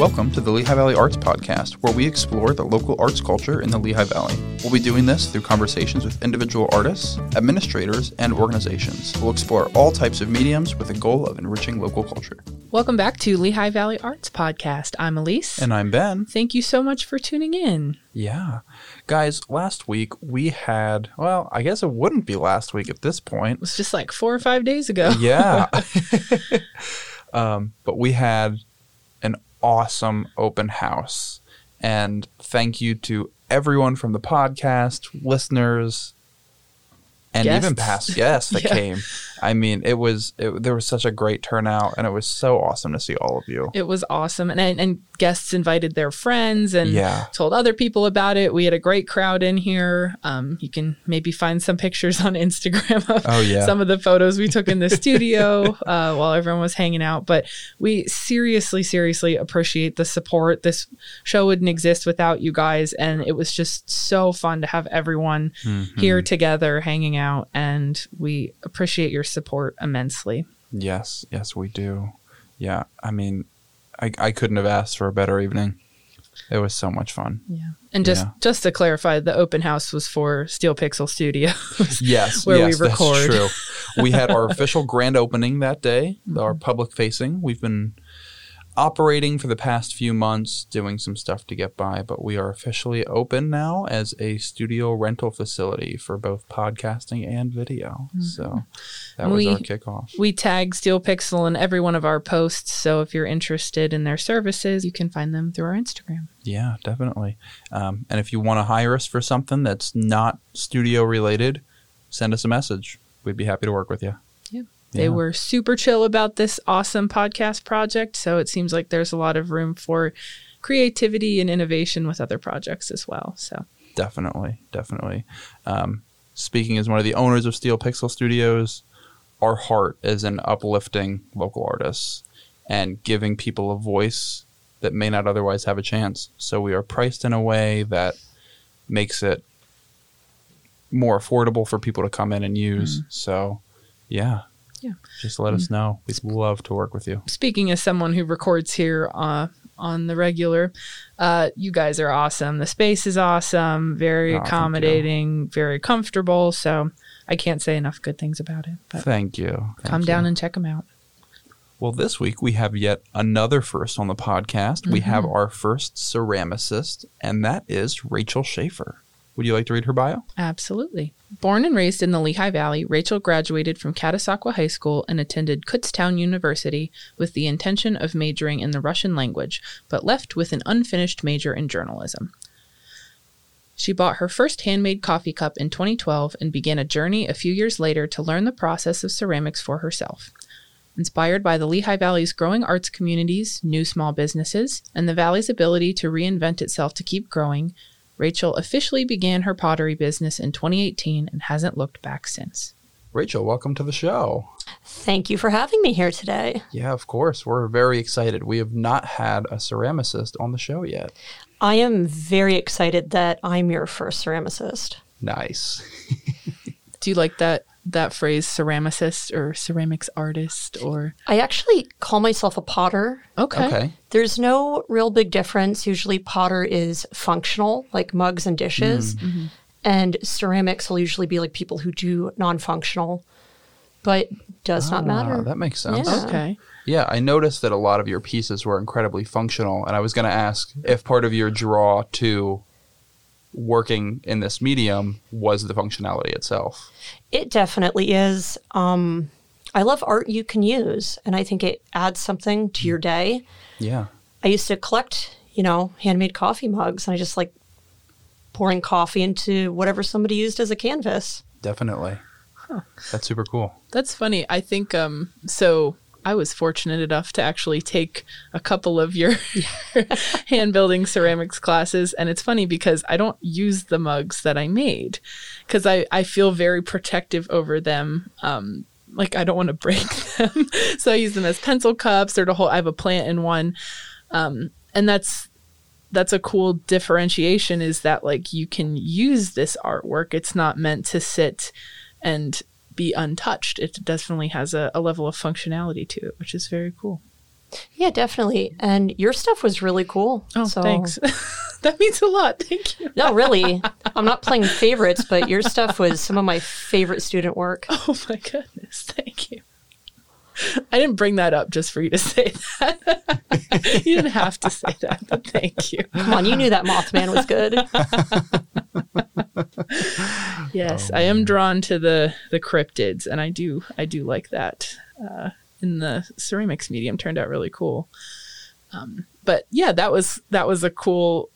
Welcome to the Lehigh Valley Arts Podcast, where we explore the local arts culture in the Lehigh Valley. We'll be doing this through conversations with individual artists, administrators, and organizations. We'll explore all types of mediums with the goal of enriching local culture. Welcome back to Lehigh Valley Arts Podcast. I'm Elise. And I'm Ben. Thank you so much for tuning in. Yeah. Guys, last week we had, well, I guess it wouldn't be last week at this point. It was just like four or five days ago. Yeah. um, but we had awesome open house. And thank you to everyone from the podcast, listeners, and Guests. even past guests that Yeah. came. I mean, it was it, there was such a great turnout, and it was so awesome to see all of you. It was awesome. And, and guests invited their friends and Yeah. told other people about it. We had a great crowd in here. Um, you can maybe find some pictures on Instagram of Oh, yeah. some of the photos we took in the studio uh, while everyone was hanging out. But we seriously, seriously appreciate the support. This show wouldn't exist without you guys. And it was just so fun to have everyone Mm-hmm. here together hanging out. And we appreciate your support immensely. Yes, yes, we do. Yeah, I mean, I I couldn't have asked for a better evening. It was so much fun. Yeah. And just Yeah. just to clarify, the open house was for Steel Pixel Studios. Yes, Where we yes, that's true. We had our official grand opening that day, our public facing. We've been operating for the past few months, doing some stuff to get by, but we are officially open now as a studio rental facility for both podcasting and video. So that was We- our kickoff. we tag Steel Pixel in every one of our posts, so if you're interested in their services, you can find them through our Instagram. Yeah, definitely. Um, and if you want to hire us for something that's not studio related, send us a message. We'd be happy to work with you. They Yeah. were super chill about this awesome podcast project, so it seems like there's a lot of room for creativity and innovation with other projects as well. So Definitely, definitely. Um, speaking as one of the owners of Steel Pixel Studios, our heart is in uplifting local artists and giving people a voice that may not otherwise have a chance. So we are priced in a way that makes it more affordable for people to come in and use. So, yeah. Yeah. Just let us know. We'd love to work with you. speaking as someone who records here uh, on the regular, uh, you guys are awesome. The space is awesome, very Oh, accommodating, very comfortable. So I can't say enough good things about it. But Thank you. Thank come you. down and check them out. Well, this week we have yet another first on the podcast. We have our first ceramicist, and that is Rachel Schaefer. Would you like to read her bio? Absolutely. Born and raised in the Lehigh Valley, Rachel graduated from Catasauqua High School and attended Kutztown University with the intention of majoring in the Russian language, but left with an unfinished major in journalism. She bought her first handmade coffee cup in 2012 and began a journey a few years later to learn the process of ceramics for herself. Inspired by the Lehigh Valley's growing arts communities, new small businesses, and the Valley's ability to reinvent itself to keep growing, Rachel officially began her pottery business in 2018 and hasn't looked back since. Rachel, welcome to the show. Thank you for having me here today. Yeah, of course. We're very excited. We have not had a ceramicist on the show yet. I am very excited that I'm your first ceramicist. Nice. Do you like that that phrase ceramicist or ceramics artist or I actually call myself a potter. okay. Okay. There's no real big difference. Usually, potter is functional, like mugs and dishes, and ceramics will usually be like people who do non functional, but does not Ah, matter. that makes sense. Yeah. Okay. Yeah, I noticed that a lot of your pieces were incredibly functional, and I was going to ask if part of your draw to working in this medium was the functionality itself. It definitely is. Um, I love art you can use, and I think it adds something to your day. Yeah. I used to collect, you know, handmade coffee mugs, and I just like pouring coffee into whatever somebody used as a canvas. Definitely. That's super cool. That's funny. I think um so I was fortunate enough to actually take a couple of your hand building ceramics classes. And it's funny because I don't use the mugs that I made cuz I I feel very protective over them. Um like I don't want to break them. so I use them as pencil cups or to hold I have a plant in one. Um and that's that's a cool differentiation is that like you can use this artwork. It's not meant to sit and be untouched it definitely has a, a level of functionality to it which is very cool Yeah, definitely. And your stuff was really cool. Oh, So- thanks. that means a lot. Thank you. No, really. I'm not playing favorites, but your stuff was some of my favorite student work. Oh my goodness. Thank you. I didn't bring that up just for you to say that. you didn't have to say that, but thank you. Come on, you knew that Mothman was good. Yes, I am drawn to the the cryptids, and I do I do like that. Uh, in the ceramics medium, turned out really cool. Um, but yeah, that was that was a cool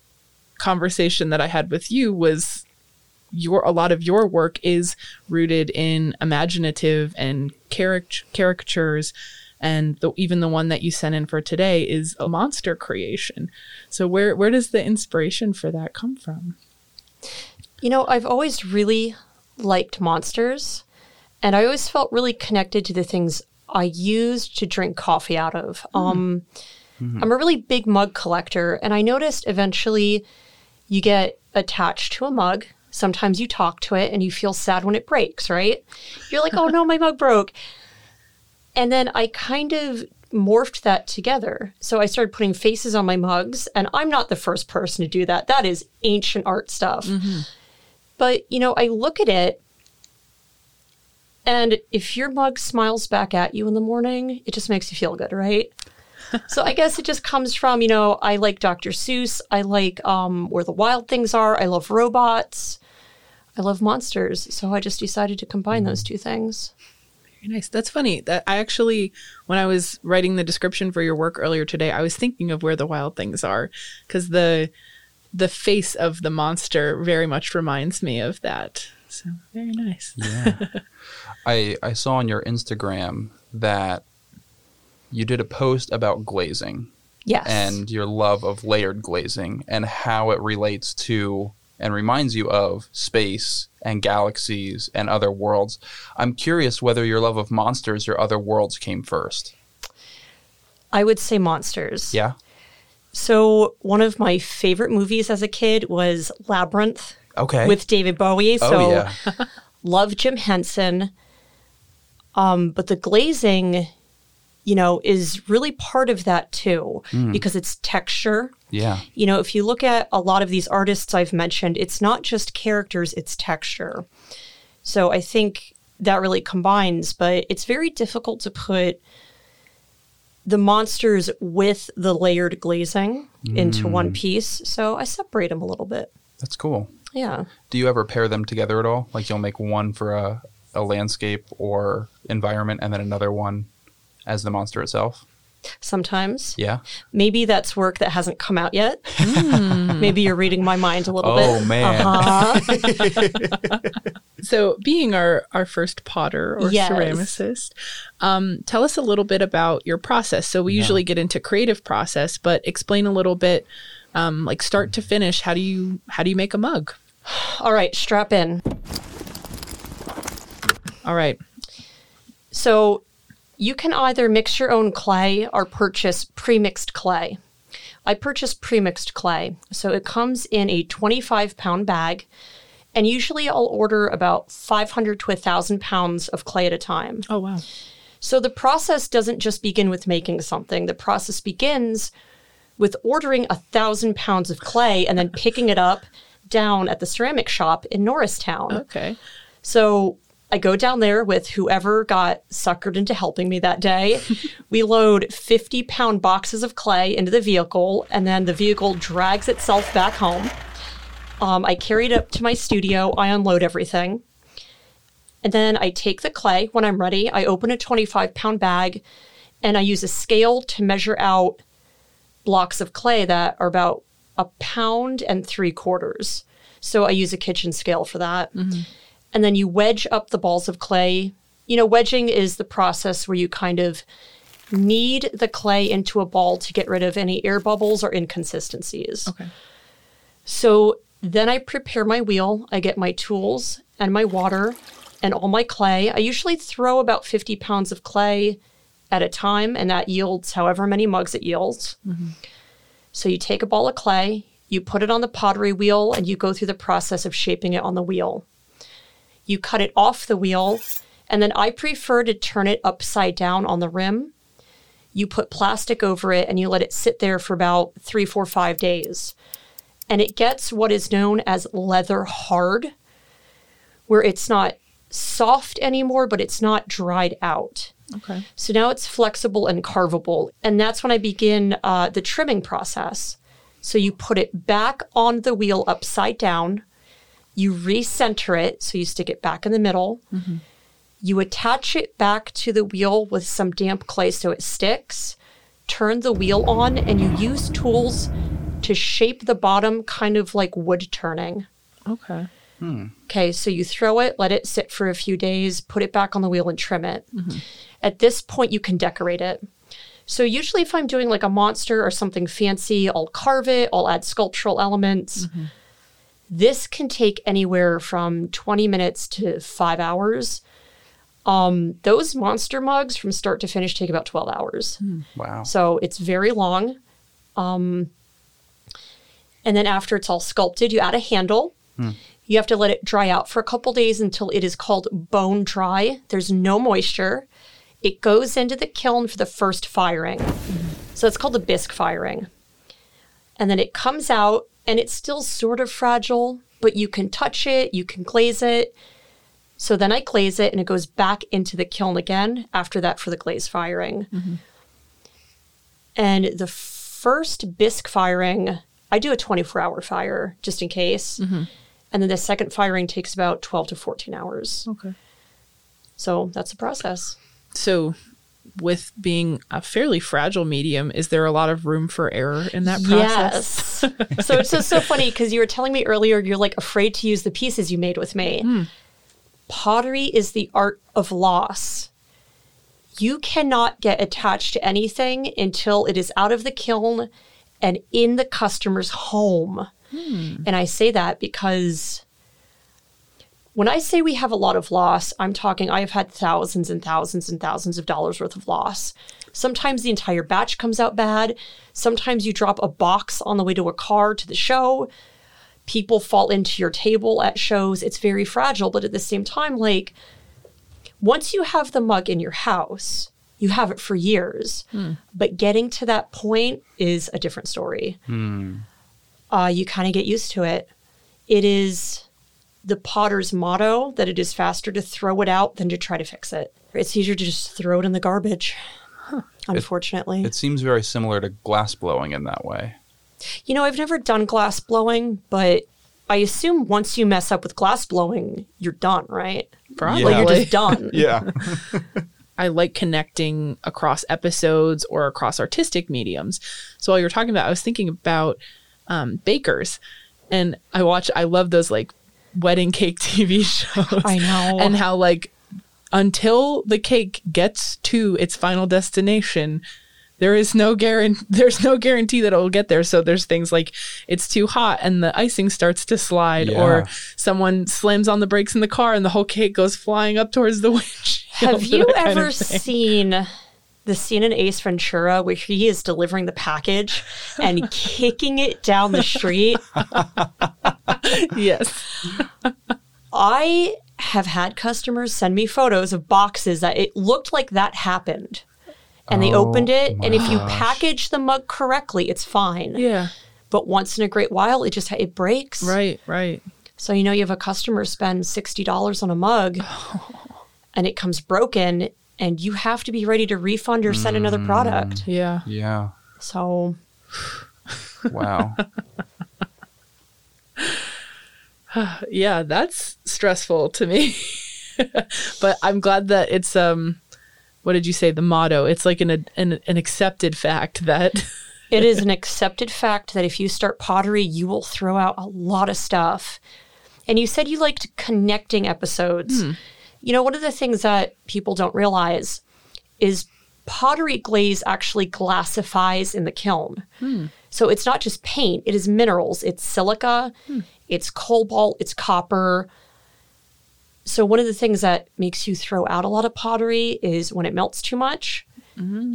conversation that I had with you. Was your a lot of your work is rooted in imaginative and caric- caricatures. And the, even the one that you sent in for today is a monster creation. So where where does the inspiration for that come from? You know, I've always really liked monsters, and I always felt really connected to the things I used to drink coffee out of. Um, I'm a really big mug collector, and I noticed eventually you get attached to a mug. Sometimes you talk to it and you feel sad when it breaks, right? You're like, oh no, my mug broke. And then I kind of morphed that together. So I started putting faces on my mugs, and I'm not the first person to do that. That is ancient art stuff. But, you know, I look at it, and if your mug smiles back at you in the morning, it just makes you feel good, right? so I guess it just comes from, you know, I like Dr. Seuss. I like um, Where the Wild Things Are. I love robots. I love monsters. So I just decided to combine those mm. two things. Very nice. That's funny. That I actually, when I was writing the description for your work earlier today, I was thinking of where the wild things are, because the the face of the monster very much reminds me of that. So very nice. Yeah. I I saw on your Instagram that you did a post about glazing Yes. and your love of layered glazing and how it relates to and reminds you of space and galaxies and other worlds. I'm curious whether your love of monsters or other worlds came first. I would say monsters. Yeah. So one of my favorite movies as a kid was Labyrinth Okay. with David Bowie. So oh yeah. love Jim Henson. Um, but the glazing, you know, is really part of that too mm. because it's texture. Yeah. You know, if you look at a lot of these artists I've mentioned, it's not just characters, it's texture. So I think that really combines, but it's very difficult to put the monsters with the layered glazing into mm. one piece. So I separate them a little bit. That's cool. Yeah. Do you ever pair them together at all? Like you'll make one for a, a landscape or environment and then another one as the monster itself? Sometimes. Yeah. Maybe that's work that hasn't come out yet. Maybe you're reading my mind a little Oh bit. Oh man. Uh-huh. So being our our first potter or Yes. ceramicist, um, tell us a little bit about your process. So we usually get into creative process, but explain a little bit, um, like start to finish. How do you how do you make a mug? All right, strap in. All right. So you can either mix your own clay or purchase pre-mixed clay. I purchased pre-mixed clay. So it comes in a 25 pound bag. And usually I'll order about 500 to 1,000 pounds of clay at a time. Oh wow. So the process doesn't just begin with making something. The process begins with ordering a thousand pounds of clay and then picking it up down at the ceramic shop in Norristown. Okay. So I go down there with whoever got suckered into helping me that day. we load 50 pound boxes of clay into the vehicle, and then the vehicle drags itself back home. Um, I carry it up to my studio, I unload everything. And then I take the clay when I'm ready. I open a 25 pound bag and I use a scale to measure out blocks of clay that are about a pound and three quarters. So I use a kitchen scale for that. And then you wedge up the balls of clay. You know, wedging is the process where you kind of knead the clay into a ball to get rid of any air bubbles or inconsistencies. Okay. So then I prepare my wheel. I get my tools and my water and all my clay. I usually throw about 50 pounds of clay at a time, and that yields however many mugs it yields. Mm-hmm. So you take a ball of clay, you put it on the pottery wheel, and you go through the process of shaping it on the wheel. You cut it off the wheel, and then I prefer to turn it upside down on the rim. You put plastic over it and you let it sit there for about three, four, five days. And it gets what is known as leather hard, where it's not soft anymore, but it's not dried out. Okay. So now it's flexible and carvable. And that's when I begin uh, the trimming process. So you put it back on the wheel upside down. You recenter it. So you stick it back in the middle. Mm-hmm. You attach it back to the wheel with some damp clay so it sticks. Turn the wheel on and you use tools to shape the bottom kind of like wood turning. Okay. Hmm. Okay, so you throw it, let it sit for a few days, put it back on the wheel and trim it. Mm-hmm. At this point, you can decorate it. So, usually, if I'm doing like a monster or something fancy, I'll carve it, I'll add sculptural elements. Mm-hmm. This can take anywhere from 20 minutes to five hours. Um, those monster mugs from start to finish take about 12 hours. Wow. So it's very long. Um, and then after it's all sculpted, you add a handle. You have to let it dry out for a couple days until it is called bone dry. There's no moisture. It goes into the kiln for the first firing. So it's called the bisque firing. And then it comes out and it's still sort of fragile, but you can touch it, you can glaze it. So then I glaze it and it goes back into the kiln again after that for the glaze firing. Mm-hmm. And the first bisque firing, I do a 24 hour fire just in case. Mm-hmm. And then the second firing takes about 12 to 14 hours. Okay. So that's the process. So, with being a fairly fragile medium, is there a lot of room for error in that process? Yes. so it's just so funny because you were telling me earlier you're like afraid to use the pieces you made with me. Hmm. Pottery is the art of loss. You cannot get attached to anything until it is out of the kiln and in the customer's home. Hmm. And I say that because when I say we have a lot of loss, I'm talking I have had thousands and thousands and thousands of dollars worth of loss. Sometimes the entire batch comes out bad. Sometimes you drop a box on the way to a car to the show. People fall into your table at shows. It's very fragile, but at the same time, like once you have the mug in your house, you have it for years. But getting to that point is a different story. Uh, you kind of get used to it. It is the potter's motto that it is faster to throw it out than to try to fix it. It's easier to just throw it in the garbage. Unfortunately, It seems very similar to glass blowing in that way. you know, I've never done glass blowing, but I assume once you mess up with glass blowing, you're done, right? Probably. Like you're just done. Yeah. I like connecting across episodes or across artistic mediums. So while you're talking about, I was thinking about um, bakers, and I watch. I love those like wedding cake TV shows. I know. and how like until the cake gets to its final destination. There is no guarantee. There's no guarantee that it will get there. So there's things like it's too hot and the icing starts to slide, Yeah. or someone slams on the brakes in the car and the whole cake goes flying up towards the windshield. Have you that kind of ever seen the scene in Ace Ventura where he is delivering the package and kicking it down the street? yes. I have had customers send me photos of boxes that it looked like that happened. And they Oh opened it, and if you gosh. package the mug correctly, it's fine. Yeah. But once in a great while, it just it breaks. Right. Right. So you know you have a customer spend sixty dollars on a mug, and it comes broken, and you have to be ready to refund or send another product. Yeah. Yeah. So Wow. Yeah. That's stressful to me. but I'm glad that it's um, what did you say? The motto. It's like an an, an accepted fact that. it is an accepted fact that if you start pottery, you will throw out a lot of stuff. And you said you liked connecting episodes. You know, one of the things that people don't realize is pottery glaze actually glassifies in the kiln. Hmm. So it's not just paint, it is minerals. It's silica, hmm. it's cobalt, it's copper. So one of the things that makes you throw out a lot of pottery is when it melts too much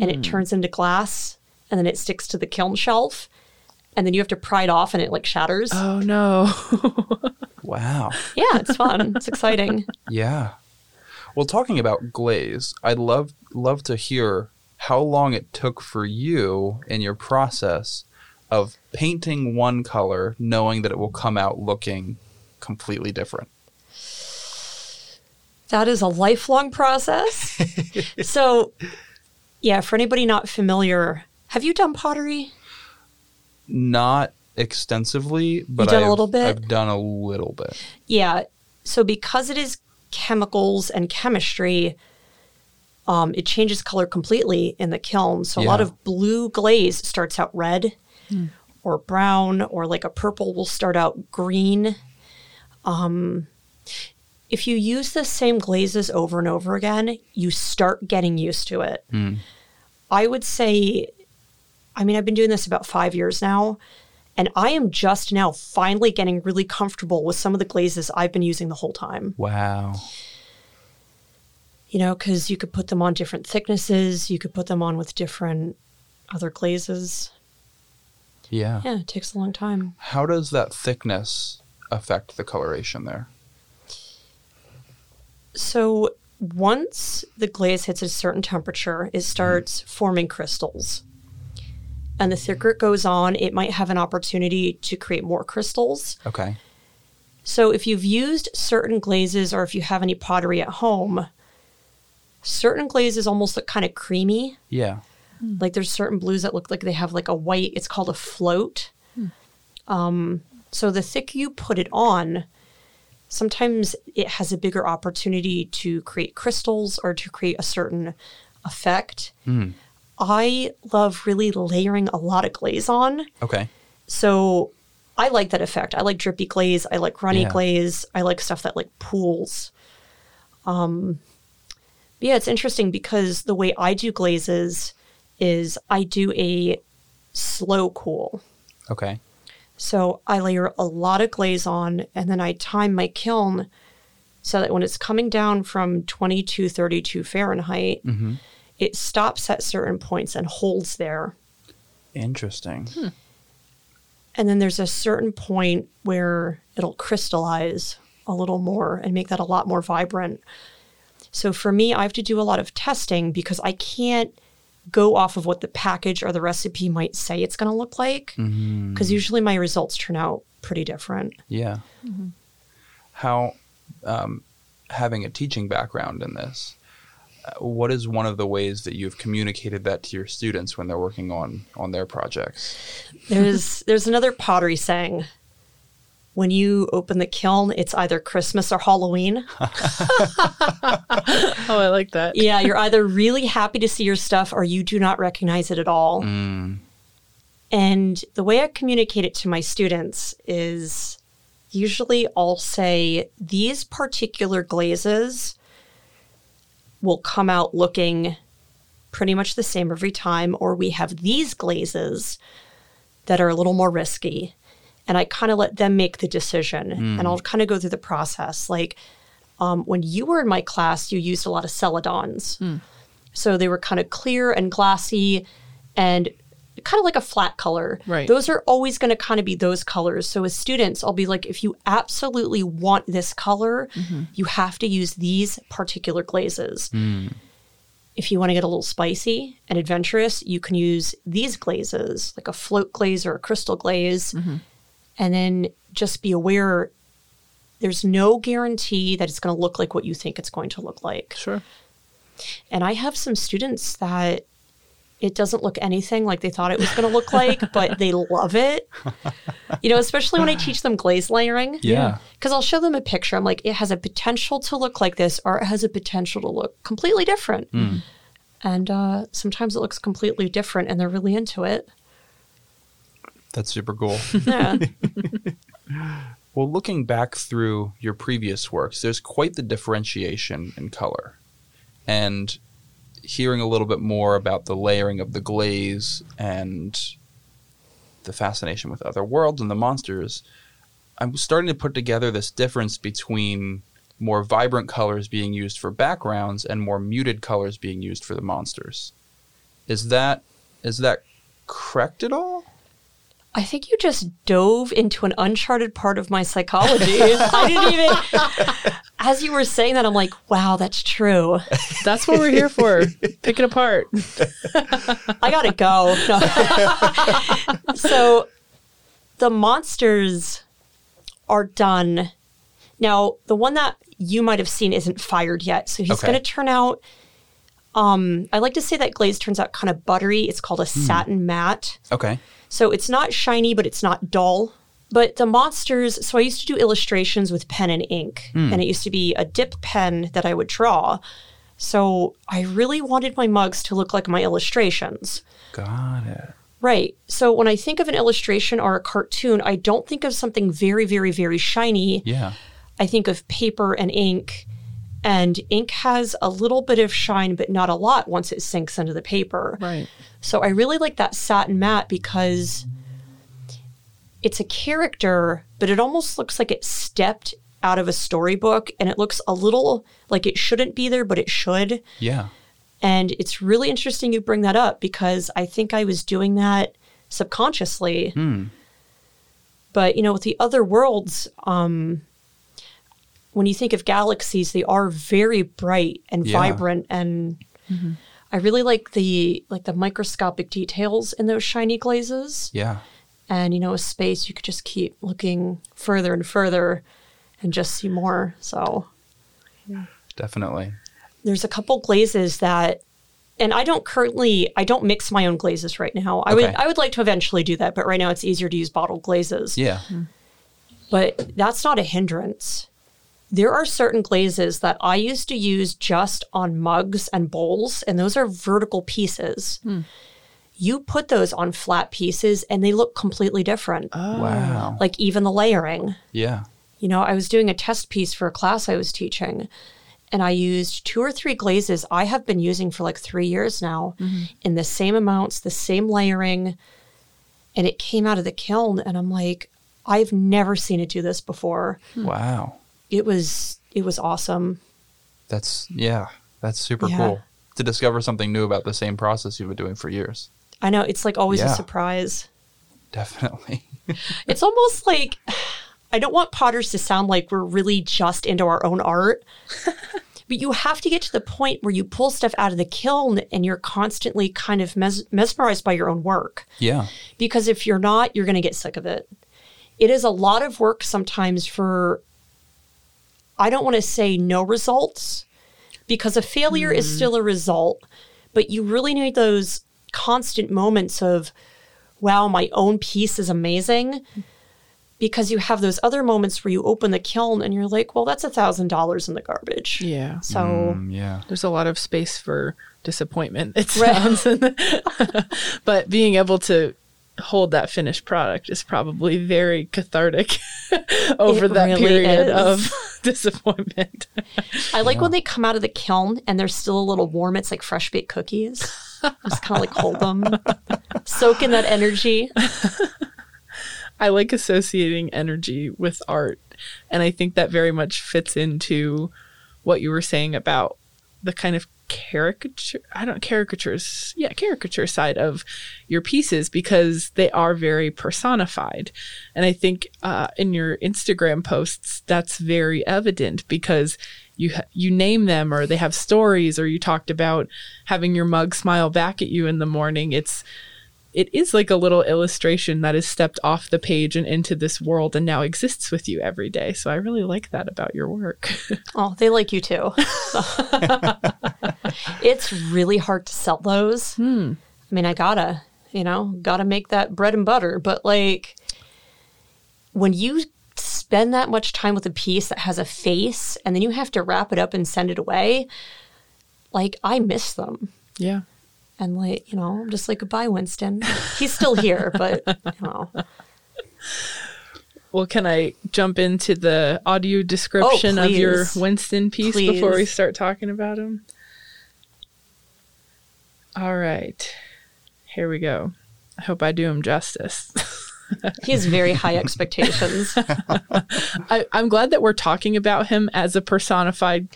and it hmm. turns into glass and then it sticks to the kiln shelf and then you have to pry it off and it like shatters. oh no. wow. yeah, it's fun. it's exciting. Yeah. Well, talking about glaze, I'd love love to hear how long it took for you in your process of painting one color, knowing that it will come out looking completely different. That is a lifelong process. so, yeah, for anybody not familiar, have you done pottery? Not extensively, but done a I've, little bit? I've done a little bit. Yeah. So, because it is chemicals and chemistry, um, it changes color completely in the kiln. So, a lot of blue glaze starts out red or brown, or like a purple will start out green. Um, if you use the same glazes over and over again, you start getting used to it. I would say, I mean, I've been doing this about five years now, and I am just now finally getting really comfortable with some of the glazes I've been using the whole time. Wow. You know, because you could put them on different thicknesses, you could put them on with different other glazes. Yeah. Yeah, it takes a long time. How does that thickness affect the coloration there? So once the glaze hits a certain temperature, it mm-hmm. starts forming crystals. And the thicker it goes on, it might have an opportunity to create more crystals. Okay. So if you've used certain glazes or if you have any pottery at home, certain glazes almost look kind of creamy. Yeah. Hmm. Like there's certain blues that look like they have like a white, it's called a float. Hmm. Um, so the thicker you put it on, sometimes it has a bigger opportunity to create crystals or to create a certain effect. Hmm. I love really layering a lot of glaze on. Okay. So I like that effect. I like drippy glaze. I like runny Yeah. glaze. I like stuff that like pools. Um, yeah, it's interesting because the way I do glazes is I do a slow cool. Okay. So I layer a lot of glaze on and then I time my kiln so that when it's coming down from 22, 32 Fahrenheit, it stops at certain points and holds there. Interesting. Hmm. And then there's a certain point where it'll crystallize a little more and make that a lot more vibrant. So for me, I have to do a lot of testing because I can't go off of what the package or the recipe might say it's going to look like. Mm-hmm. Because usually my results turn out pretty different. Yeah. Mm-hmm. How, um, having a teaching background in this, what is one of the ways that you've communicated that to your students when they're working on on their projects? There's there's another pottery saying. When you open the kiln, it's either Christmas or Halloween. Oh, I like that. yeah, you're either really happy to see your stuff or you do not recognize it at all. Mm. And the way I communicate it to my students is usually I'll say these particular glazes will come out looking pretty much the same every time, or we have these glazes that are a little more risky. And I kind of let them make the decision and I'll kind of go through the process. Like um, when you were in my class, you used a lot of celadons. So they were kind of clear and glassy and kind of like a flat color. Right. Those are always going to kind of be those colors. So as students, I'll be like, if you absolutely want this color, mm-hmm. you have to use these particular glazes. Mm. If you want to get a little spicy and adventurous, you can use these glazes, like a float glaze or a crystal glaze. Mm-hmm. And then just be aware there's no guarantee that it's going to look like what you think it's going to look like. Sure. And I have some students that it doesn't look anything like they thought it was going to look like, but they love it. You know, especially when I teach them glaze layering. Yeah. Because I'll show them a picture. I'm like, it has a potential to look like this, or it has a potential to look completely different. And uh, sometimes it looks completely different, and they're really into it. That's super cool. Yeah. well, looking back through your previous works, there's quite the differentiation in color. And hearing a little bit more about the layering of the glaze and the fascination with other worlds and the monsters, I'm starting to put together this difference between more vibrant colors being used for backgrounds and more muted colors being used for the monsters. Is that is that correct at all? I think you just dove into an uncharted part of my psychology. I didn't even. As you were saying that, I'm like, wow, that's true. That's what we're here for. Pick it apart. I gotta go. No. so the monsters are done. Now, the one that you might have seen isn't fired yet. So he's Okay. gonna turn out um I like to say that glaze turns out kind of buttery. It's called a satin matte. Okay. So it's not shiny, but it's not dull. But the monsters, so I used to do illustrations with pen and ink, and it used to be a dip pen that I would draw. So I really wanted my mugs to look like my illustrations. Got it. Right. So when I think of an illustration or a cartoon, I don't think of something very, very, very shiny. Yeah. I think of paper and ink. And ink has a little bit of shine, but not a lot once it sinks into the paper. Right. So I really like that satin matte because it's a character, but it almost looks like it stepped out of a storybook and it looks a little like it shouldn't be there, but it should. Yeah. And it's really interesting you bring that up because I think I was doing that subconsciously. But, you know, with the other worlds, um, when you think of galaxies, they are very bright and Yeah. vibrant and mm-hmm. I really like the like the microscopic details in those shiny glazes. Yeah. And you know, with space you could just keep looking further and further and just see more. So Definitely. there's a couple glazes that and I don't currently I don't mix my own glazes right now. I would I would like to eventually do that, but right now it's easier to use bottled glazes. Yeah. Mm. But that's not a hindrance. There are certain glazes that I used to use just on mugs and bowls, and those are vertical pieces. Hmm. You put those on flat pieces and they look completely different. Oh. Wow. Like even the layering. Yeah. You know, I was doing a test piece for a class I was teaching, and I used two or three glazes I have been using for like three years now mm-hmm. in the same amounts, the same layering. And it came out of the kiln, and I'm like, I've never seen it do this before. Wow. It was it was awesome. That's yeah. That's super Yeah. cool to discover something new about the same process you've been doing for years. I know it's like always Yeah. a surprise. Definitely. It's almost like I don't want potters to sound like we're really just into our own art. but you have to get to the point where you pull stuff out of the kiln and you're constantly kind of mes- mesmerized by your own work. yeah. Because if you're not, you're going to get sick of it. It is a lot of work sometimes for, I don't want to say no results, because a failure is still a result, but you really need those constant moments of, wow, my own piece is amazing. Because you have those other moments where you open the kiln and you're like, well, that's a thousand dollars in the garbage. Yeah. So Mm, yeah. There's a lot of space for disappointment, it Right. sounds. but being able to hold that finished product is probably very cathartic over It that really period is. of disappointment. I like when they come out of the kiln and they're still a little warm. It's like fresh baked cookies. Just kind of like hold them, soak in that energy. I like associating energy with art. And I think that very much fits into what you were saying about the kind of caricature, I don't caricatures, yeah, caricature side of your pieces because they are very personified. And I think uh, in your Instagram posts, that's very evident because you you name them or they have stories or you talked about having your mug smile back at you in the morning. It's it is like a little illustration that has stepped off the page and into this world and now exists with you every day. So I really like that about your work. Oh, they like you too. it's really hard to sell those. Hmm. I mean, I gotta, you know, gotta make that bread and butter. But like, when you spend that much time with a piece that has a face and then you have to wrap it up and send it away, like, I miss them. yeah. And like, you know, I'm just like, goodbye, Winston. He's still here, but, you know. Well, can I jump into the audio description of your. Winston piece before we start talking about him? All right. Here we go. I hope I do him justice. He has very high expectations. I, I'm glad that we're talking about him as a personified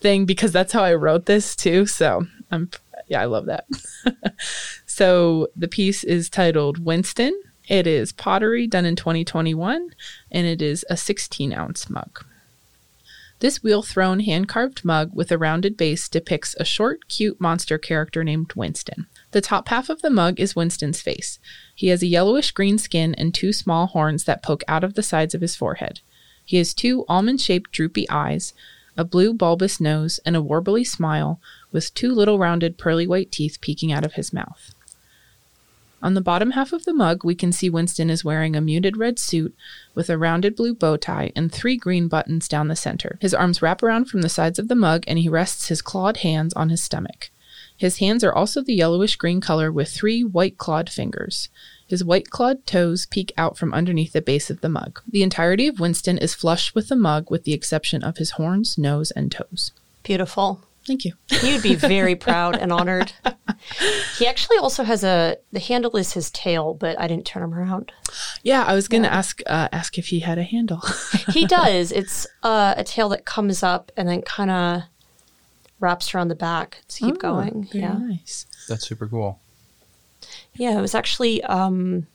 thing because that's how I wrote this too. So I'm, yeah, I love that. so the piece is titled Winston, It is pottery done in 2021, and it is a 16 ounce mug. This wheel thrown hand carved mug with a rounded base depicts a short, cute monster character named Winston. The top half of the mug is Winston's face. He has a yellowish green skin and two small horns that poke out of the sides of his forehead. He has two almond shaped droopy eyes, a blue bulbous nose, and a warbly smile with two little rounded pearly white teeth peeking out of his mouth. On the bottom half of the mug, we can see Winston is wearing a muted red suit with a rounded blue bow tie and three green buttons down the center. His arms wrap around from the sides of the mug and he rests his clawed hands on his stomach. His hands are also the yellowish green color with three white clawed fingers. His white clawed toes peek out from underneath the base of the mug. The entirety of Winston is flush with the mug with the exception of his horns, nose, and toes. Beautiful. Thank you. You'd be very proud and honored. He actually also has a the handle is his tail, but I didn't turn him around. Yeah, I was going to ask uh, ask if he had a handle. He does. It's uh, a tail that comes up and then kind of wraps around the back to keep going. Oh, Very Yeah. nice. That's super cool. Yeah, it was actually um,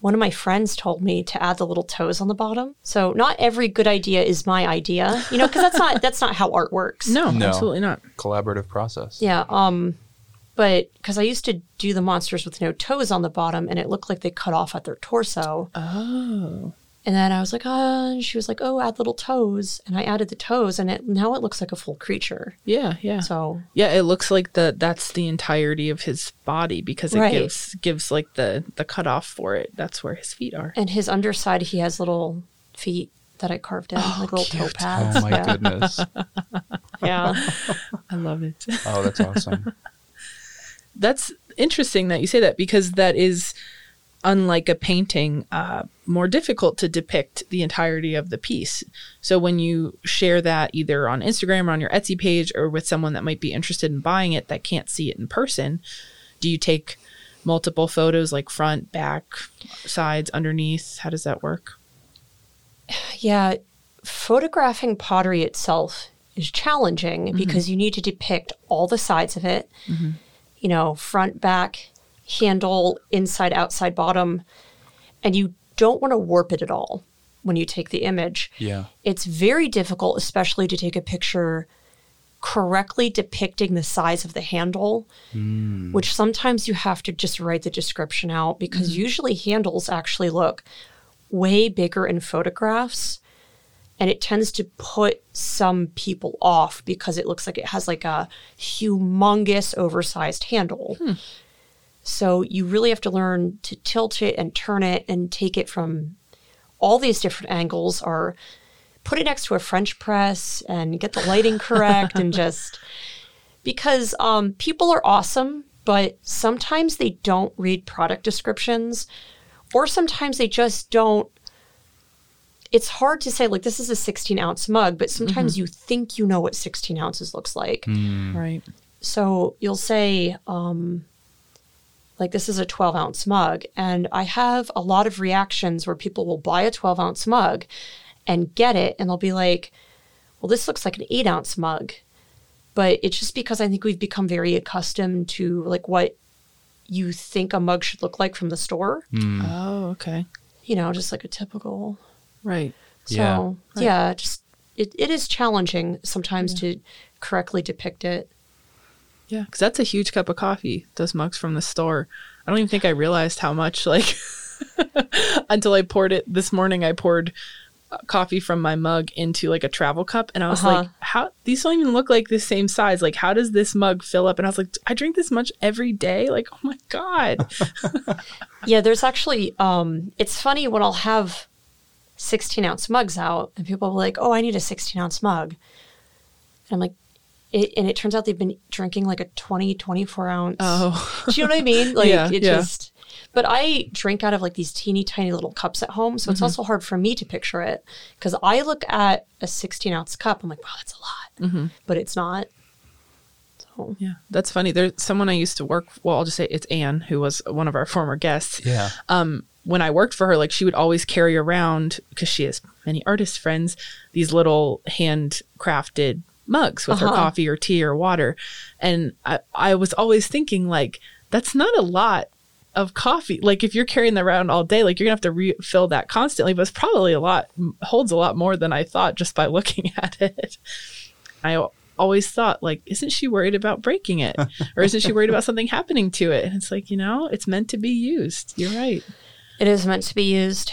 one of my friends told me to add the little toes on the bottom. So not every good idea is my idea, you know, because that's not that's not how art works. No, No. absolutely not. Collaborative process. Yeah. Um, but because I used to do the monsters with no toes on the bottom, and it looked like they cut off at their torso. Oh. And then I was like, ah, and she was like, oh, add little toes, and I added the toes, and it now it looks like a full creature. Yeah, yeah. So Yeah, it looks like the that's the entirety of his body because it Right. gives gives like the the cutoff for it. That's where his feet are. and his underside, he has little feet that I carved in, like little toe pads. Oh my yeah. goodness. yeah. I love it. Oh, that's awesome. That's interesting that you say that because that is unlike a painting uh, more difficult to depict the entirety of the piece. So when you share that either on Instagram or on your Etsy page or with someone that might be interested in buying it that can't see it in person, do you take multiple photos like front, back, sides, underneath? How does that work? Yeah, photographing pottery itself is challenging because you need to depict all the sides of it. You know, front, back, handle, inside, outside, bottom, and you don't want to warp it at all when you take the image. Yeah. It's very difficult, especially to take a picture correctly depicting the size of the handle, mm. which sometimes you have to just write the description out because mm. usually handles actually look way bigger in photographs. And it tends to put some people off because it looks like it has like a humongous oversized handle. Hmm. So you really have to learn to tilt it and turn it and take it from all these different angles or put it next to a French press and get the lighting correct and just because um, people are awesome, but sometimes they don't read product descriptions or sometimes they just don't. It's hard to say, like, this is a 16 ounce mug, but sometimes you think you know what 16 ounces looks like. Right. So you'll say, um, like, this is a 12 ounce mug. And I have a lot of reactions where people will buy a 12 ounce mug and get it, and they'll be like, well, this looks like an eight ounce mug. But it's just because I think we've become very accustomed to like what you think a mug should look like from the store. Mm. Oh, okay. You know, just like a typical. Right. So Yeah. yeah, just it, it is challenging sometimes to correctly depict it. Yeah, because that's a huge cup of coffee. Those mugs from the store. I don't even think I realized how much. Like until I poured it this morning, I poured uh, coffee from my mug into like a travel cup, and I was Uh-huh. like, "How these don't even look like the same size? Like, how does this mug fill up?" And I was like, "I drink this much every day. Like, oh my god." Yeah, there's actually um it's funny when I'll have 16 ounce mugs out and people will be like, Oh, I need a 16 ounce mug. And I'm like, it, and it turns out they've been drinking like a 20, 24 ounce. Oh. Do you know what I mean? Like Yeah, it yeah. just but I drink out of like these teeny tiny little cups at home. So it's also hard for me to picture it. Because I look at a 16 ounce cup, I'm like, wow, that's a lot. But it's not. So Yeah, that's funny. There's someone I used to work. Well, I'll just say it's Anne, who was one of our former guests. Yeah. um, when I worked for her, like she would always carry around because she has many artist friends these little handcrafted mugs with her Uh-huh. coffee or tea or water, and I, I was always thinking like that's not a lot of coffee. Like if you're carrying that around all day, like you're gonna have to refill that constantly. But it's probably a lot holds a lot more than I thought just by looking at it. I always thought like, isn't she worried about breaking it, or isn't she worried about something happening to it? And it's like you know, it's meant to be used. You're right. It is meant to be used.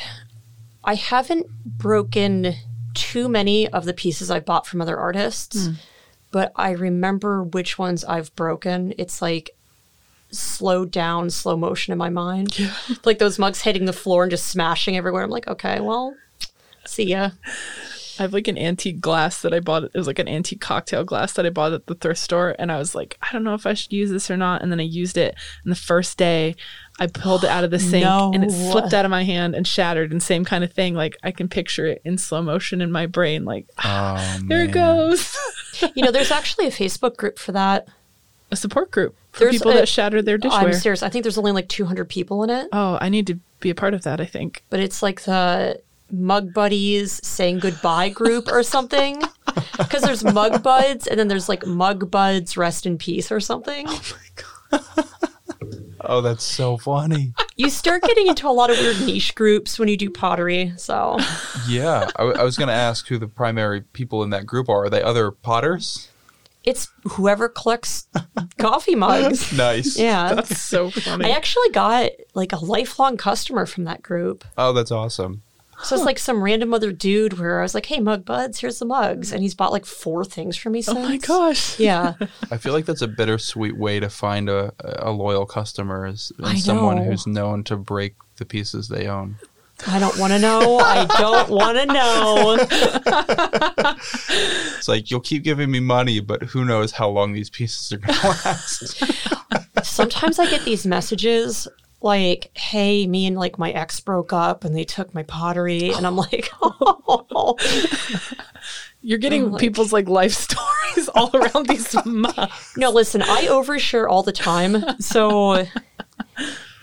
I haven't broken too many of the pieces I've bought from other artists, hmm. but I remember which ones I've broken. It's like slowed down, slow motion in my mind. Yeah. like those mugs hitting the floor and just smashing everywhere. I'm like, okay, well, see ya. I have like an antique glass that I bought. It was like an antique cocktail glass that I bought at the thrift store. And I was like, I don't know if I should use this or not. And then I used it. And the first day I pulled it out of the sink and it slipped out of my hand and shattered. And same kind of thing. Like I can picture it in slow motion in my brain. Like, Oh, there it goes. You know, there's actually a Facebook group for that. a support group for There's people a- that shattered their dishes. I'm serious. I think there's only like 200 people in it, oh, I need to be a part of that, I think. but it's like the Mug Buddies saying goodbye group or something. Because there's Mug Buds and then there's like Mug Buds Rest in Peace or something. Oh, Oh, that's so funny. You start getting into a lot of weird niche groups when you do pottery. So yeah, I, I was going to ask who the primary people in that group are. Are they other potters? it's whoever collects coffee mugs. Nice. Yeah. That's so funny. I actually got like a lifelong customer from that group. Oh, that's awesome. So it's like some random other dude where I was like, hey, Mug Buds, here's the mugs. And he's bought like four things from me since. oh my gosh. Yeah. I feel like that's a bittersweet way to find a, a loyal customer is someone who's known to break the pieces they own. I don't want to know. I don't want to know. It's like you'll keep giving me money, but who knows how long these pieces are going to last. Sometimes I get these messages like, hey, me and like my ex broke up and they took my pottery. And I'm like, oh, You're getting oh like- people's like life stories all around these mugs. no, listen, I overshare all the time. So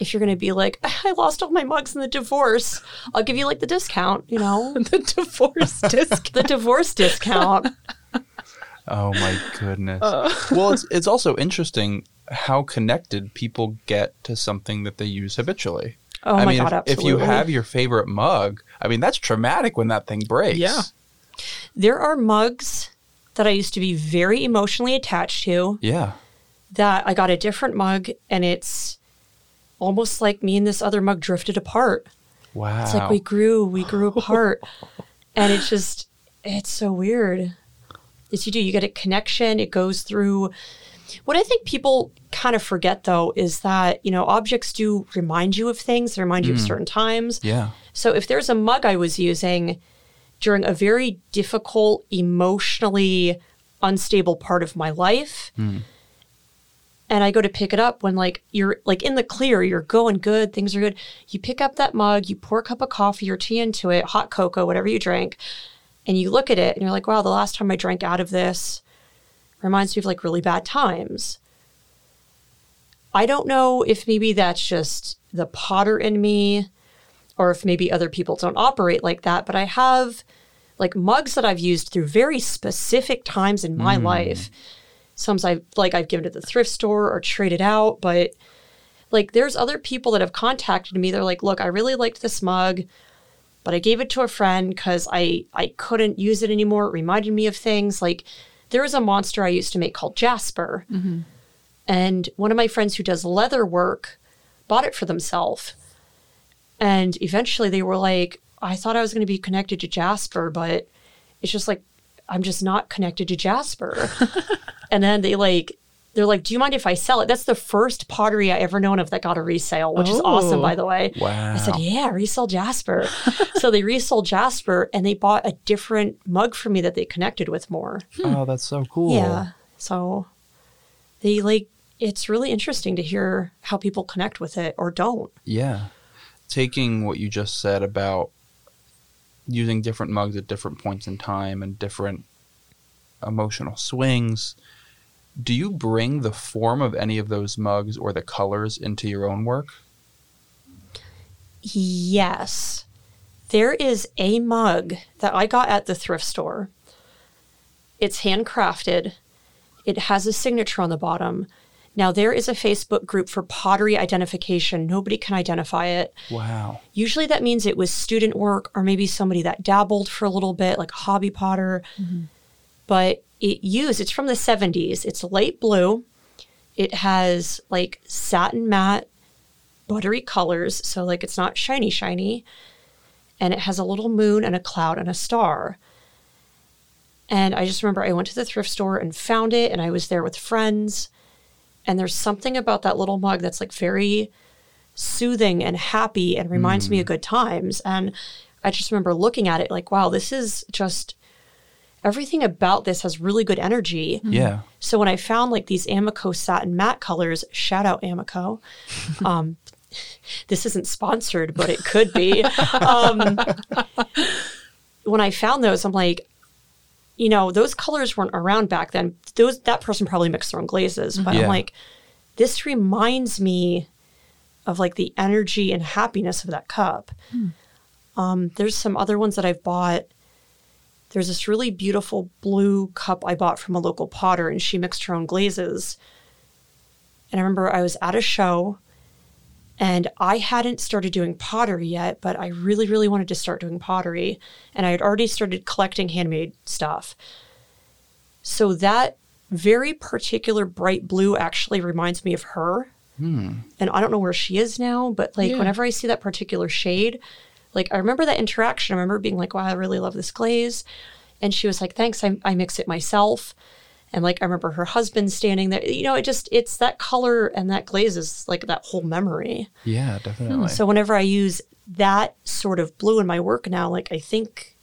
if you're going to be like, I lost all my mugs in the divorce, I'll give you like the discount, you know, the divorce discount. the divorce discount. Oh my goodness. Uh. well, it's it's also interesting how connected people get to something that they use habitually. Oh I my mean, God, if, if you have your favorite mug, I mean that's traumatic when that thing breaks. Yeah. There are mugs that I used to be very emotionally attached to Yeah. that I got a different mug and it's almost like me and this other mug drifted apart. Wow. It's like we grew, we grew apart. and it's just, it's so weird. As you do, you get a connection, it goes through. What I think people kind of forget though is that, you know, objects do remind you of things, they remind you of mm. certain times. yeah. So if there's a mug I was using during a very difficult, emotionally unstable part of my life, mm. and I go to pick it up when like you're like in the clear, you're going good, things are good. You pick up that mug, you pour a cup of coffee or tea into it, hot cocoa, whatever you drink, and you look at it and you're like, wow, the last time I drank out of this reminds me of like really bad times. I don't know if maybe that's just the potter in me or if maybe other people don't operate like that, but I have like mugs that I've used through very specific times in my hmm. life. Some I've like I've given to the thrift store or traded out, but like there's other people that have contacted me. They're like, "Look, I really liked this mug, but I gave it to a friend because I I couldn't use it anymore. It reminded me of things like there was a monster I used to make called Jasper, mm-hmm. and one of my friends who does leather work bought it for themselves, and eventually they were like, I thought I was going to be connected to Jasper, but it's just like I'm just not connected to Jasper. and then they like they're like, "Do you mind if I sell it?" That's the first pottery I ever known of that got a resale, which is awesome, Oh. by the way. Wow. I said, "Yeah, resell Jasper." so they resold Jasper, and they bought a different mug for me that they connected with more. Hmm. Oh, that's so cool. Yeah, so they like. It's really interesting to hear how people connect with it or don't. Yeah. Taking what you just said about using different mugs at different points in time and different emotional swings, do you bring the form of any of those mugs or the colors into your own work? Yes. There is a mug that I got at the thrift store. It's handcrafted. It has a signature on the bottom. Now, there is a Facebook group for pottery identification. Nobody can identify it. Wow. Usually that means it was student work or maybe somebody that dabbled for a little bit, like a hobby potter. Mm-hmm. But it used, it's from the 70s. It's light blue. It has like satin matte, buttery colors. So, like, it's not shiny, shiny. And it has a little moon and a cloud and a star. And I just remember I went to the thrift store and found it, and I was there with friends. And there's something about that little mug that's like very soothing and happy and reminds me of mm. good times. And I just remember looking at it like, wow, this is just everything about this has really good energy. Yeah. So when I found like these Amaco satin matte colors, shout out Amaco. Um, this isn't sponsored, but it could be. um, when I found those, I'm like, you know, those colors weren't around back then. Those that person probably mixed their own glazes, but Yeah. I'm like, this reminds me of like the energy and happiness of that cup. Um, there's some other ones that I've bought. There's this really beautiful blue cup I bought from a local potter, and she mixed her own glazes. And I remember I was at a show, and I hadn't started doing pottery yet, but I really, really wanted to start doing pottery. And I had already started collecting handmade stuff. So that very particular bright blue actually reminds me of her. Hmm. And I don't know where she is now, but like Yeah. whenever I see that particular shade, like I remember that interaction. I remember being like, wow, I really love this glaze. And she was like, thanks, I, I mix it myself. And like I remember her husband standing there. You know, it just it's that color and that glaze is like that whole memory. Yeah, definitely. So whenever I use that sort of blue in my work now, like I think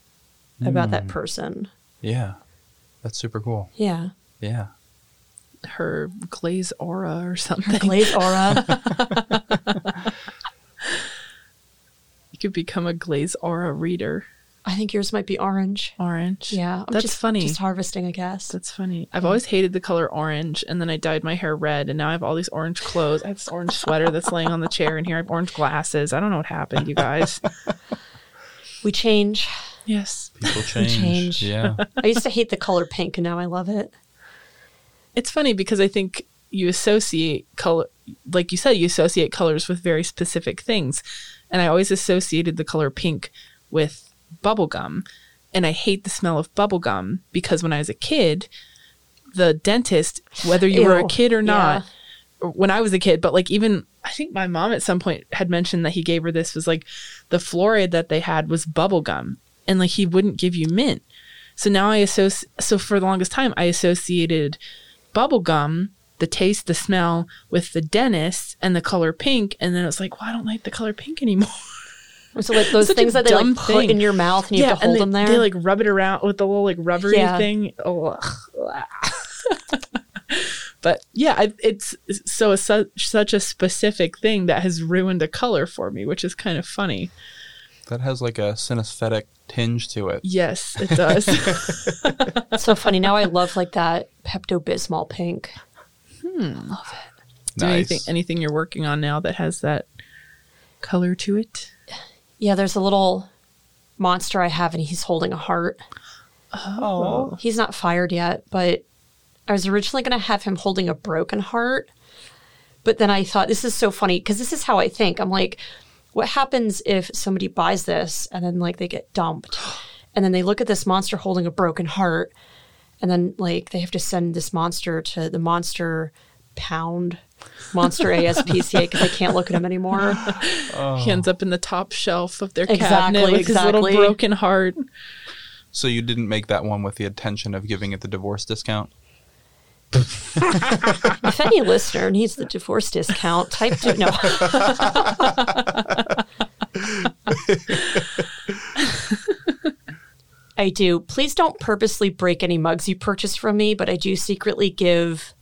about that mm. person. yeah. That's super cool. Yeah. Yeah. Her glaze aura or something. Glaze aura. You could become a glaze aura reader. I think yours might be orange. Orange. Yeah. I'm That's just, funny. Just harvesting, I guess. That's funny. I've always hated the color orange, and then I dyed my hair red, and now I have all these orange clothes. I have this orange sweater that's laying on the chair, and here I have orange glasses. I don't know what happened, you guys. We change. yes. People change. change. Yeah. I used to hate the color pink and now I love it. It's funny because I think you associate color, like you said, you associate colors with very specific things. And I always associated the color pink with bubblegum. And I hate the smell of bubblegum because when I was a kid, the dentist, whether you were a kid or not, yeah. when I was a kid, but like even I think my mom at some point had mentioned that he gave her this was like the fluoride that they had was bubblegum and like he wouldn't give you mint. So now I associate so for the longest time I associated bubblegum, the taste, the smell with the dentist and the color pink and then it was like, well, I don't like the color pink anymore. So like those Such a things that they dumb like put thing. in your mouth and you have to hold and them they, there. They like rub it around with the little like rubbery Yeah. thing. Oh, but yeah, I, it's so it's such such a specific thing that has ruined a color for me, which is kind of funny. That has like a synesthetic tinge to it. Yes, it does. So funny. Now I love like that Pepto Bismol pink. Hmm. Do Nice. anything anything you're working on now that has that color to it? Yeah, there's a little monster I have and he's holding a heart. Oh. oh. He's not fired yet, but I was originally going to have him holding a broken heart. But then I thought, this is so funny because this is how I think. I'm like, what happens if somebody buys this and then like they get dumped and then they look at this monster holding a broken heart and then like they have to send this monster to the monster pound monster ASPCA because I can't look at him anymore. Oh. He ends up in the top shelf of their Oh. Exactly, cabinet with his little broken heart. So you didn't make that one with the intention of giving it the divorce discount? if any listener needs the divorce discount, type to no. I do. Please don't purposely break any mugs you purchase from me, but I do secretly give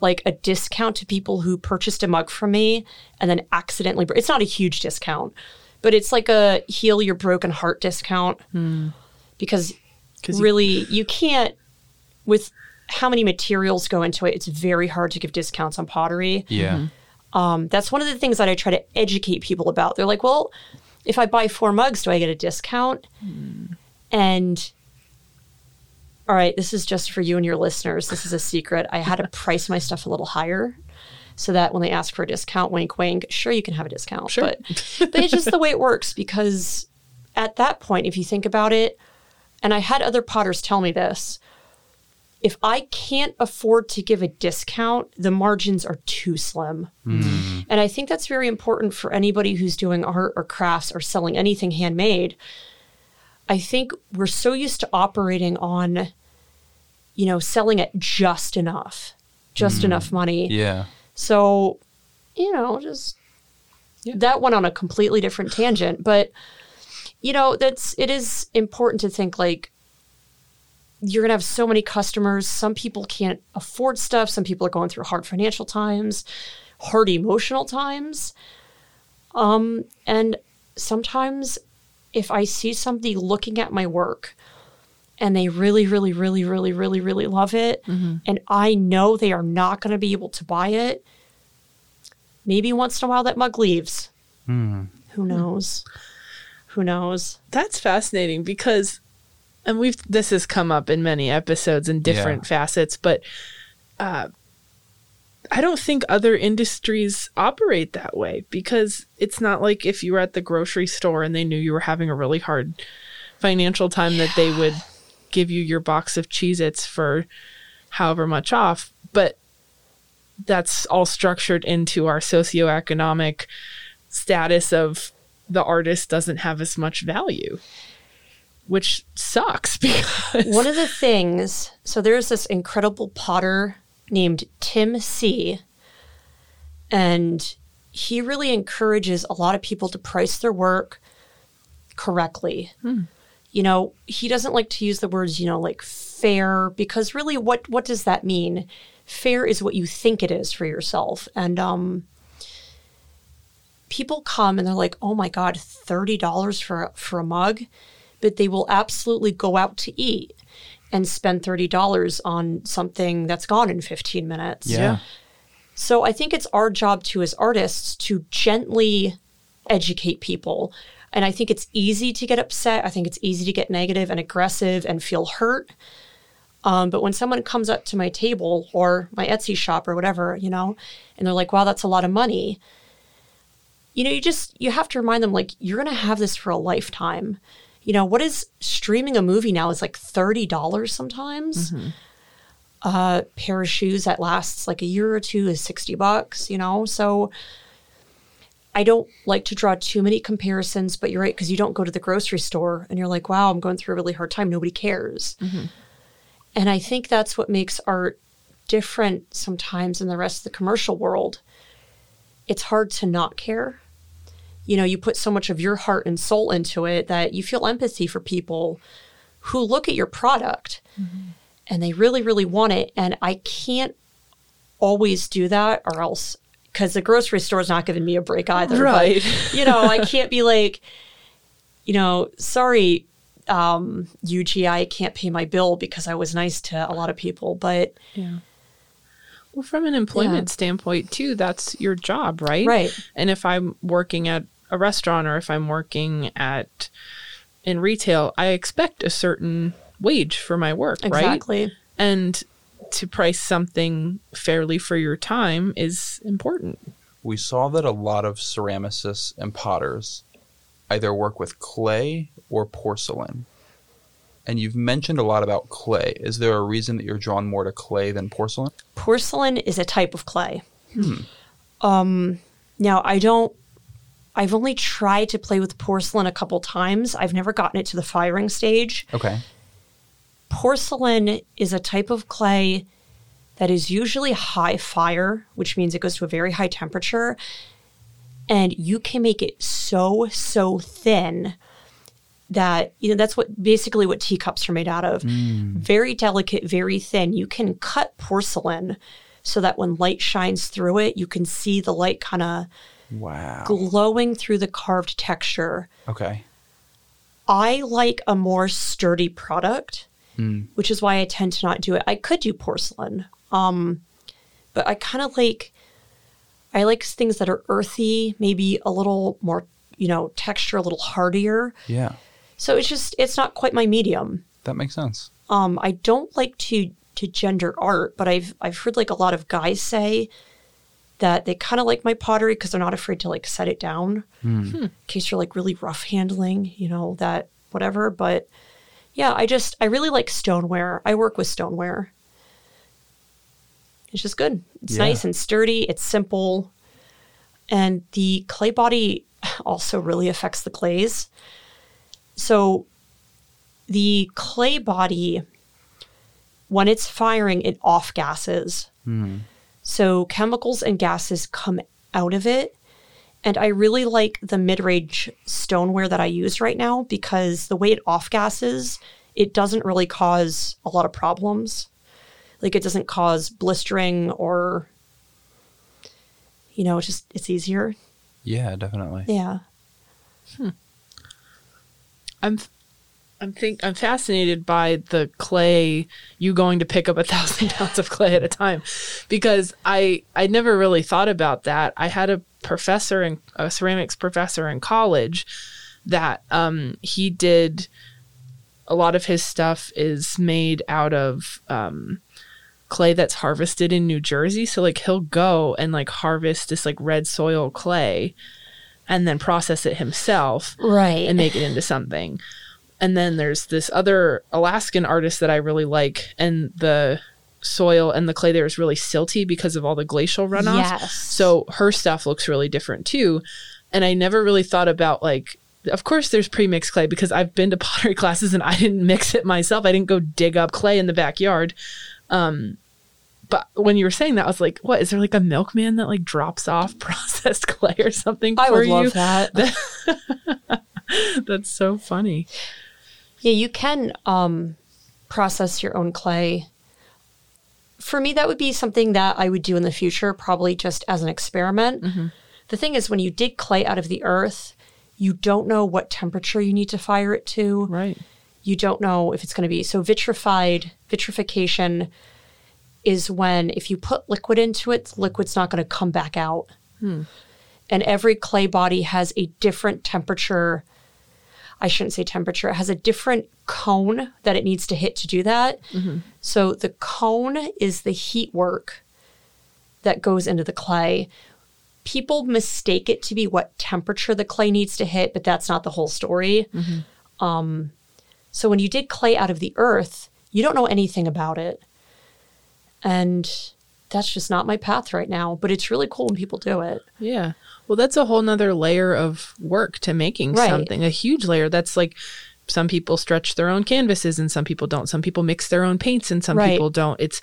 like a discount to people who purchased a mug from me and then accidentally. It's not a huge discount, but it's like a heal your broken heart discount hmm. because 'Cause you- really you can't with how many materials go into it. It's very hard to give discounts on pottery. Yeah. Mm-hmm. Um, that's one of the things that I try to educate people about. They're like, well, if I buy four mugs, do I get a discount? Hmm. And All right, this is just for you and your listeners. This is a secret. I had to price my stuff a little higher so that when they ask for a discount, wink, wink, sure, you can have a discount. Sure. But, but it's just the way it works because at that point, if you think about it, and I had other potters tell me this, if I can't afford to give a discount, the margins are too slim. Hmm. And I think that's very important for anybody who's doing art or crafts or selling anything handmade. I think we're so used to operating on, you know, selling at just enough, just enough money. Yeah. So, you know, just that went on a completely different tangent. But, you know, that's it is important to think like you're gonna have so many customers. Some people can't afford stuff, some people are going through hard financial times, hard emotional times. Um, and sometimes if I see somebody looking at my work and they really, really, really, really, really, really love it, mm-hmm. and I know they are not going to be able to buy it, maybe once in a while that mug leaves. Hmm. Who hmm. knows? Who knows? That's fascinating because, and we've this has come up in many episodes in different Yeah. facets, but uh, I don't think other industries operate that way because it's not like if you were at the grocery store and they knew you were having a really hard financial time that they would give you your box of Cheez Its for however much off. But that's all structured into our socioeconomic status of the artist doesn't have as much value, which sucks because One of the things, so there's this incredible potter named Tim See And he really encourages a lot of people to price their work correctly. You know, he doesn't like to use the words, you know, like fair, because really what what does that mean? Fair is what you think it is for yourself. And um people come and they're like, "Oh my god, $30 for a- for a mug?" But they will absolutely go out to eat and spend $30 on something that's gone in 15 minutes. Yeah. So I think it's our job too as artists to gently educate people. And I think it's easy to get upset. I think it's easy to get negative and aggressive and feel hurt. Um, but when someone comes up to my table or my Etsy shop or whatever, you know, and they're like, wow, that's a lot of money. You know, you just, you have to remind them, like, you're going to have this for a lifetime. You know, what is streaming a movie now is like $30 sometimes a pair of shoes that lasts like a year or two is 60 bucks, you know? So I don't like to draw too many comparisons, but you're right, because you don't go to the grocery store and you're like, wow, I'm going through a really hard time. Nobody cares. Mm-hmm. And I think that's what makes art different sometimes in the rest of the commercial world. It's hard to not care. You know, you put so much of your heart and soul into it that you feel empathy for people who look at your product and they really, really want it. And I can't always do that or else because the grocery store's not giving me a break either. But, Right. you know, I can't be like, you know, sorry, um, UGI, can't pay my bill because I was nice to a lot of people. But Yeah. Well, from an employment Yeah. standpoint, too, that's your job, right? Right. And if I'm working at a restaurant or if I'm working at in retail, I expect a certain wage for my work, right? exactly. And to price something fairly for your time is important. we saw that a lot of ceramicists and potters either work with clay or porcelain. And you've mentioned a lot about clay. Is there a reason that you're drawn more to clay than porcelain? porcelain is a type of clay. Um, now I don't. I've only tried to play with porcelain a couple times. I've never gotten it to the firing stage. Okay. Porcelain is a type of clay that is usually high fire, which means it goes to a very high temperature, and you can make it so so thin that you know that's what basically what teacups are made out of. Mm. Very delicate, very thin. You can cut porcelain so that when light shines through it, you can see the light kind of Wow. glowing through the carved texture. Okay. I like a more sturdy product, which is why I tend to not do it. I could do porcelain, um, but I kind of like I like things that are earthy, maybe a little more, you know, texture, a little hardier. Yeah. So it's just it's not quite my medium. That makes sense. Um, I don't like to to gender art, but I've I've heard like a lot of guys say that they kind of like my pottery because they're not afraid to like set it down hmm. Hmm. in case you're like really rough handling, you know, that whatever. But yeah, I just I really like stoneware. I work with stoneware. It's just good. It's Yeah. nice and sturdy. It's simple. And the clay body also really affects the glaze. So the clay body, when it's firing, it off gases. Hmm. So chemicals and gases come out of it. And I really like the mid range stoneware that I use right now because the way it off gases, it doesn't really cause a lot of problems. Like it doesn't cause blistering or, you know, it's just, it's easier. Yeah, definitely. Yeah. Hmm. I'm I'm think I'm fascinated by the clay you going to pick up a thousand pounds of clay at a time because I I never really thought about that. I had a professor in a ceramics professor in college that um he did a lot of his stuff is made out of um clay that's harvested in New Jersey. So like he'll go and like harvest this like red soil clay and then process it himself Right. and make it into something. And then there's this other Alaskan artist that I really like, and the soil and the clay there is really silty because of all the glacial runoff. Yes. So her stuff looks really different too. And I never really thought about like, of course, there's pre-mixed clay because I've been to pottery classes and I didn't mix it myself. I didn't go dig up clay in the backyard. Um, but when you were saying that, I was like, "What is there like a milkman that like drops off processed clay or something?" I would love that. That's so funny. Yeah, you can um, process your own clay. For me, that would be something that I would do in the future, probably just as an experiment. The thing is, when you dig clay out of the earth, you don't know what temperature you need to fire it to. Right. You don't know if it's going to be. So, vitrified, vitrification is when if you put liquid into it, the liquid's not going to come back out. And every clay body has a different temperature. I shouldn't say temperature, it has a different cone that it needs to hit to do that. So the cone is the heat work that goes into the clay. People mistake it to be what temperature the clay needs to hit, but that's not the whole story. Um, so when you dig clay out of the earth, you don't know anything about it. And that's just not my path right now, but it's really cool when people do it. Yeah. Well, that's a whole nother layer of work to making Right. something, a huge layer. That's like some people stretch their own canvases and some people don't. Some people mix their own paints and some Right. people don't. It's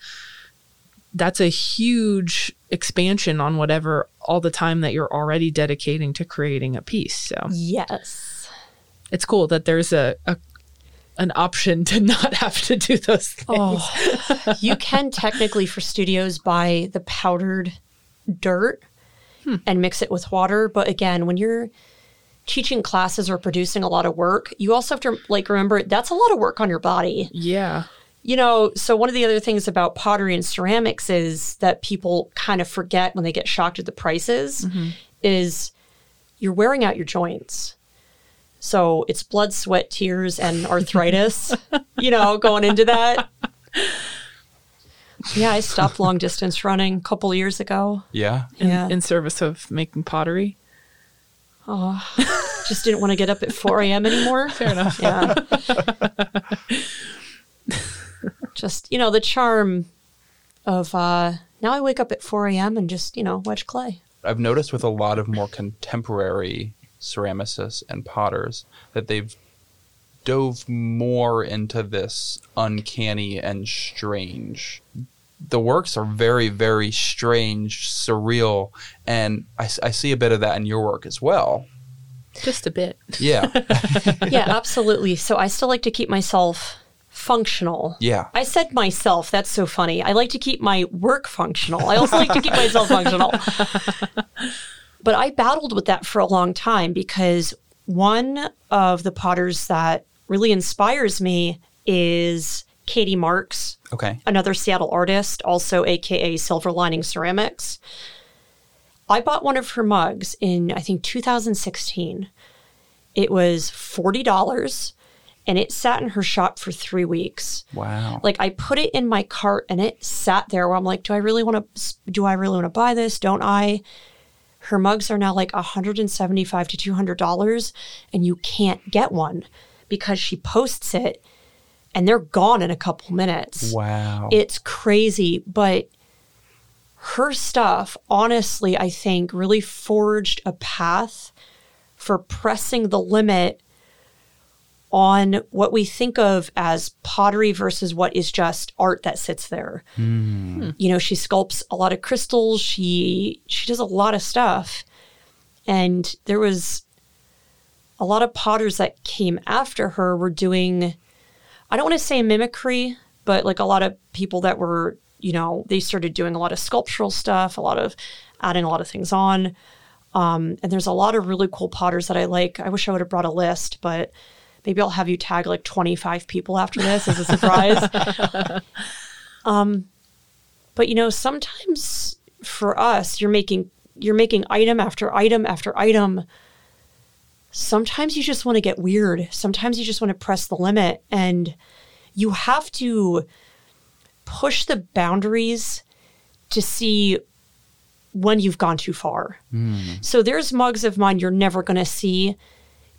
that's a huge expansion on whatever all the time that you're already dedicating to creating a piece. So Yes. it's cool that there's a, a an option to not have to do those oh, things. Oh, you can technically for studios buy the powdered dirt Hmm. and mix it with water. But again, when you're teaching classes or producing a lot of work, you also have to like remember that's a lot of work on your body. Yeah. You know, so one of the other things about pottery and ceramics is that people kind of forget when they get shocked at the prices mm-hmm. is you're wearing out your joints. So it's blood, sweat, tears, and arthritis, you know, going into that. Yeah, I stopped long distance running a couple years ago. Yeah. In, Yeah. in service of making pottery. Oh, just didn't want to get up at 4 a.m. anymore. Fair enough. Yeah. just, you know, the charm of uh, now I wake up at 4 a.m. and just, you know, wedge clay. I've noticed with a lot of more contemporary ceramicists and potters that they've dove more into this uncanny and strange. The works are very, very strange, surreal, and I see a bit of that in your work as well. Just a bit. Yeah, Yeah, absolutely. So I still like to keep myself functional. yeah, I said myself. That's so funny. I like to keep my work functional. I also like to keep myself functional. But I battled with that for a long time because one of the potters that really inspires me is Katie Marks, okay, another Seattle artist, also AKA Silver Lining Ceramics. I bought one of her mugs in, I think, 2016. It was $40 and it sat in her shop for three weeks. Wow. Like I put it in my cart and it sat there where I'm like, do I really want to, do I really want to buy this? Don't I? Her mugs are now like 175 to $200 and you can't get one because she posts it and they're gone in a couple minutes. wow. It's crazy, but her stuff, honestly, I think really forged a path for pressing the limit on what we think of as pottery versus what is just art that sits there. Hmm. You know, she sculpts a lot of crystals, she she does a lot of stuff. And there was a lot of potters that came after her were doing I don't want to say mimicry, but like a lot of people that were, you know, they started doing a lot of sculptural stuff, a lot of adding a lot of things on. Um, and there's a lot of really cool potters that I like. I wish I would have brought a list, but maybe I'll have you tag like 25 people after this as a surprise. um, but you know, sometimes for us, you're making you're making item after item after item. Sometimes you just want to get weird. Sometimes you just want to press the limit and you have to push the boundaries to see when you've gone too far. Hmm. So there's mugs of mine you're never going to see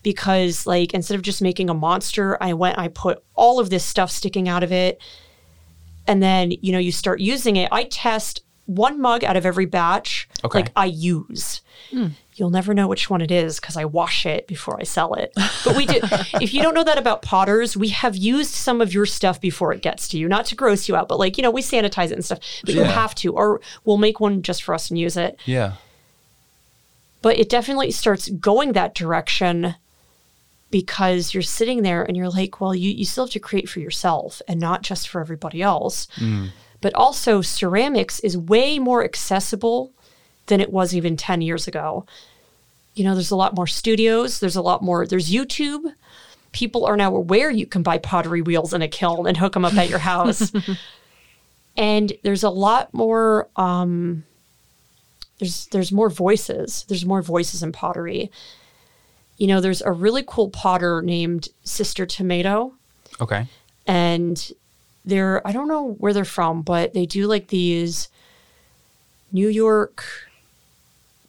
because like instead of just making a monster, I went I put all of this stuff sticking out of it. And then, you know, you start using it. I test one mug out of every batch Okay. like I use. Hmm. You'll never know which one it is because I wash it before I sell it. But we do. if you don't know that about potters, we have used some of your stuff before it gets to you. Not to gross you out, but like you know, we sanitize it and stuff. But you have to, or we'll make one just for us and use it yeah. but it definitely starts going that direction because you're sitting there and you're like, well, you, you still have to create for yourself and not just for everybody else. Mm. But also, ceramics is way more accessible than it was even 10 years ago. You know, there's a lot more studios, there's a lot more, there's YouTube. People are now aware you can buy pottery wheels in a kiln and hook them up at your house. and there's a lot more um, there's there's more voices. There's more voices in pottery. You know, there's a really cool potter named Sister Tomato, Okay. and they're I don't know where they're from, but they do like these New York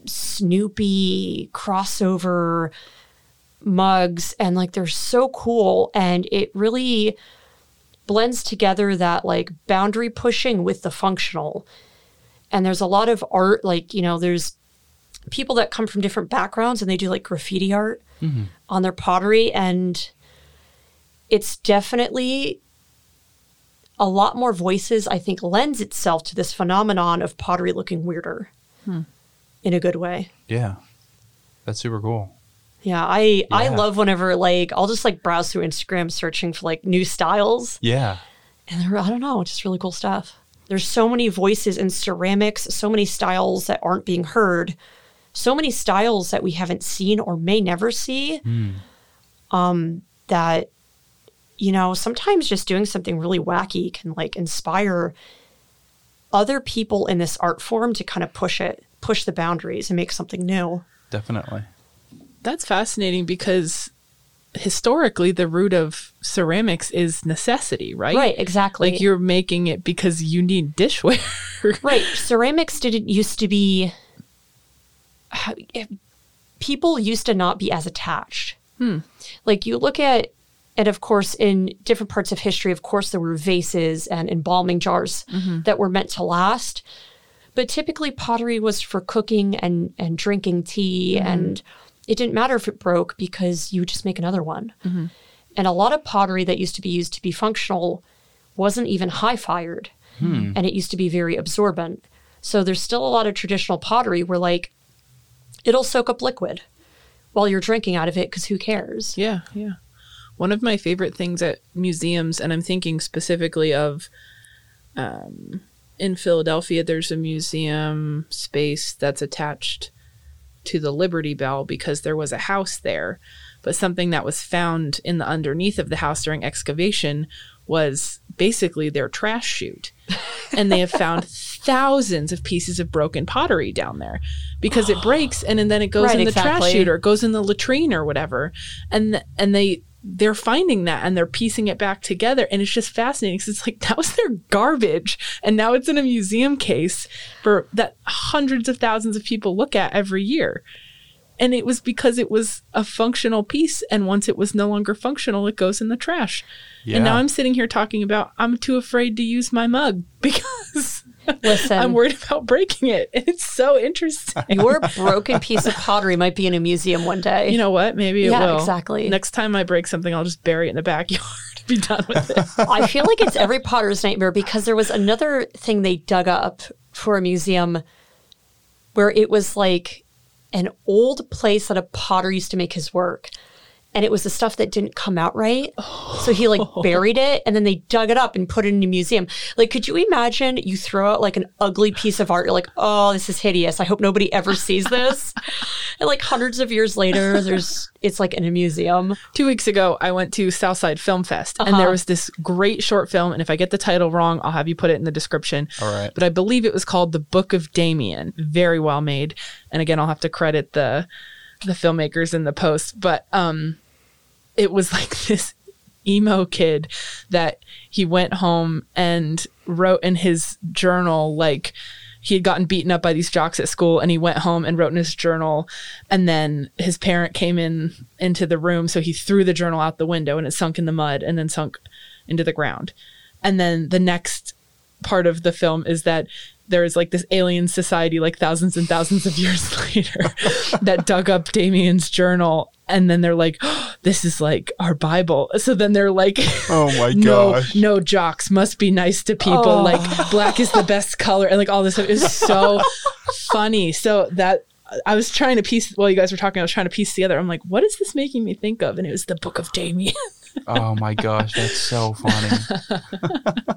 Snoopy crossover mugs, and like they're so cool, and it really blends together that like boundary pushing with the functional. And there's a lot of art like you know there's people that come from different backgrounds and they do like graffiti art mm-hmm. on their pottery and it's definitely a lot more voices i think lends itself to this phenomenon of pottery looking weirder hmm. In a good way Yeah. That's super cool. yeah i i love whenever like i'll just like browse through instagram searching for like new styles Yeah. and they're, I don't know, just really cool stuff. There's so many voices in ceramics, so many styles that aren't being heard, so many styles that we haven't seen or may never see. Um, that you know, sometimes just doing something really wacky can like inspire other people in this art form to kind of push it, push the boundaries and make something new. Definitely. That's fascinating because historically the root of ceramics is necessity, right? Right, exactly. Like you're making it because you need dishware. Right. Ceramics didn't used to be. People used to not be as attached. Hmm. Like you look at, and of course, in different parts of history, of course, there were vases and embalming jars mm-hmm. that were meant to last. But typically, pottery was for cooking and, and drinking tea, mm-hmm. and it didn't matter if it broke because you would just make another one. Mm-hmm. And a lot of pottery that used to be used to be functional wasn't even high fired hmm. and it used to be very absorbent. So there's still a lot of traditional pottery where like it'll soak up liquid while you're drinking out of it because who cares? Yeah, yeah. One of my favorite things at museums, and I'm thinking specifically of um, in Philadelphia, there's a museum space that's attached to the Liberty Bell because there was a house there. But something that was found in the underneath of the house during excavation was basically their trash chute. and they have found thousands of pieces of broken pottery down there because it breaks and, and then it goes Right, in the trash chute or it goes in the latrine or whatever and and they they're finding that and they're piecing it back together. And it's just fascinating because it's like that was their garbage. And now it's in a museum case for that hundreds of thousands of people look at every year. And it was because it was a functional piece. And once it was no longer functional it goes in the trash. And now i'm sitting here talking about i'm too afraid to use my mug because Listen. i'm worried about breaking it it's so interesting Your broken piece of pottery might be in a museum one day. you know what maybe it Yeah, will exactly. next time i break something i'll just bury it in the backyard be done with it I feel like it's every potter's nightmare because there was another thing they dug up for a museum where it was like an old place that a potter used to make his work. And it was the stuff that didn't come out right. So he like buried it and then they dug it up and put it in a museum. Like, could you imagine you throw out like an ugly piece of art? You're like, oh, this is hideous. I hope nobody ever sees this. and like hundreds of years later, there's, it's like in a museum. two weeks ago i went to southside film fest and there was this great short film and if i get the title wrong i'll have you put it in the description All right. but i believe it was called the book of damien very well made and again i'll have to credit the the filmmakers in the post but um it was like this emo kid that he went home and wrote in his journal like he had gotten beaten up by these jocks at school and he went home and wrote in his journal. And then his parent came in into the room. So he threw the journal out the window and it sunk in the mud and then sunk into the ground. And then the next part of the film is that there is like this alien society like thousands and thousands of years later that dug up Damien's journal and then they're like oh, this is like our bible. So then they're like Oh my no gosh. no jocks. Must be nice to people. Oh. like black is the best color and like all this stuff. Is so funny. So that I was trying to piece while you guys were talking I was trying to piece together. I'm like what is this making me think of? And it was the book of Damien Oh my gosh, that's so funny.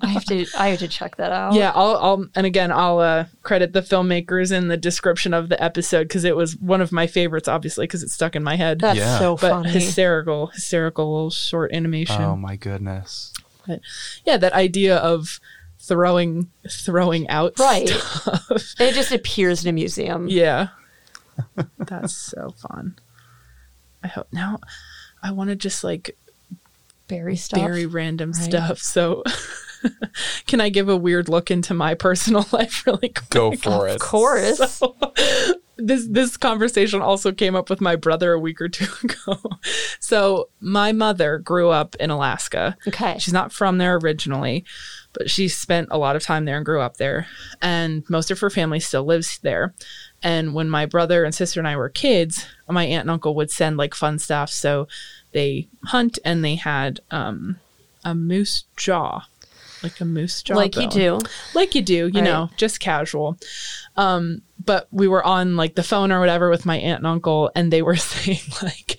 I have to, I have to check that out. Yeah, I'll, I'll and again I'll uh, credit the filmmakers in the description of the episode because it was one of my favorites, obviously because it's stuck in my head. That's Yeah. so but funny. hysterical, hysterical little short animation. Oh my goodness. But yeah, that idea of throwing throwing out Right. stuff. it just appears in a museum. yeah, that's so fun. I hope now. I want to just like Bury stuff. very random right? stuff. So, can I give a weird look into my personal life really quick? Go for it. Of course. this this conversation also came up with my brother a week or two ago. So my mother grew up in Alaska. Okay. She's not from there originally, but she spent a lot of time there and grew up there. And most of her family still lives there. And when my brother and sister and I were kids, my aunt and uncle would send like fun stuff. So they hunt and they had um, a moose jaw, like a moose jaw. like you do. like you do, you Right. know, just casual. Um, but we were on like the phone or whatever with my aunt and uncle, and they were saying like,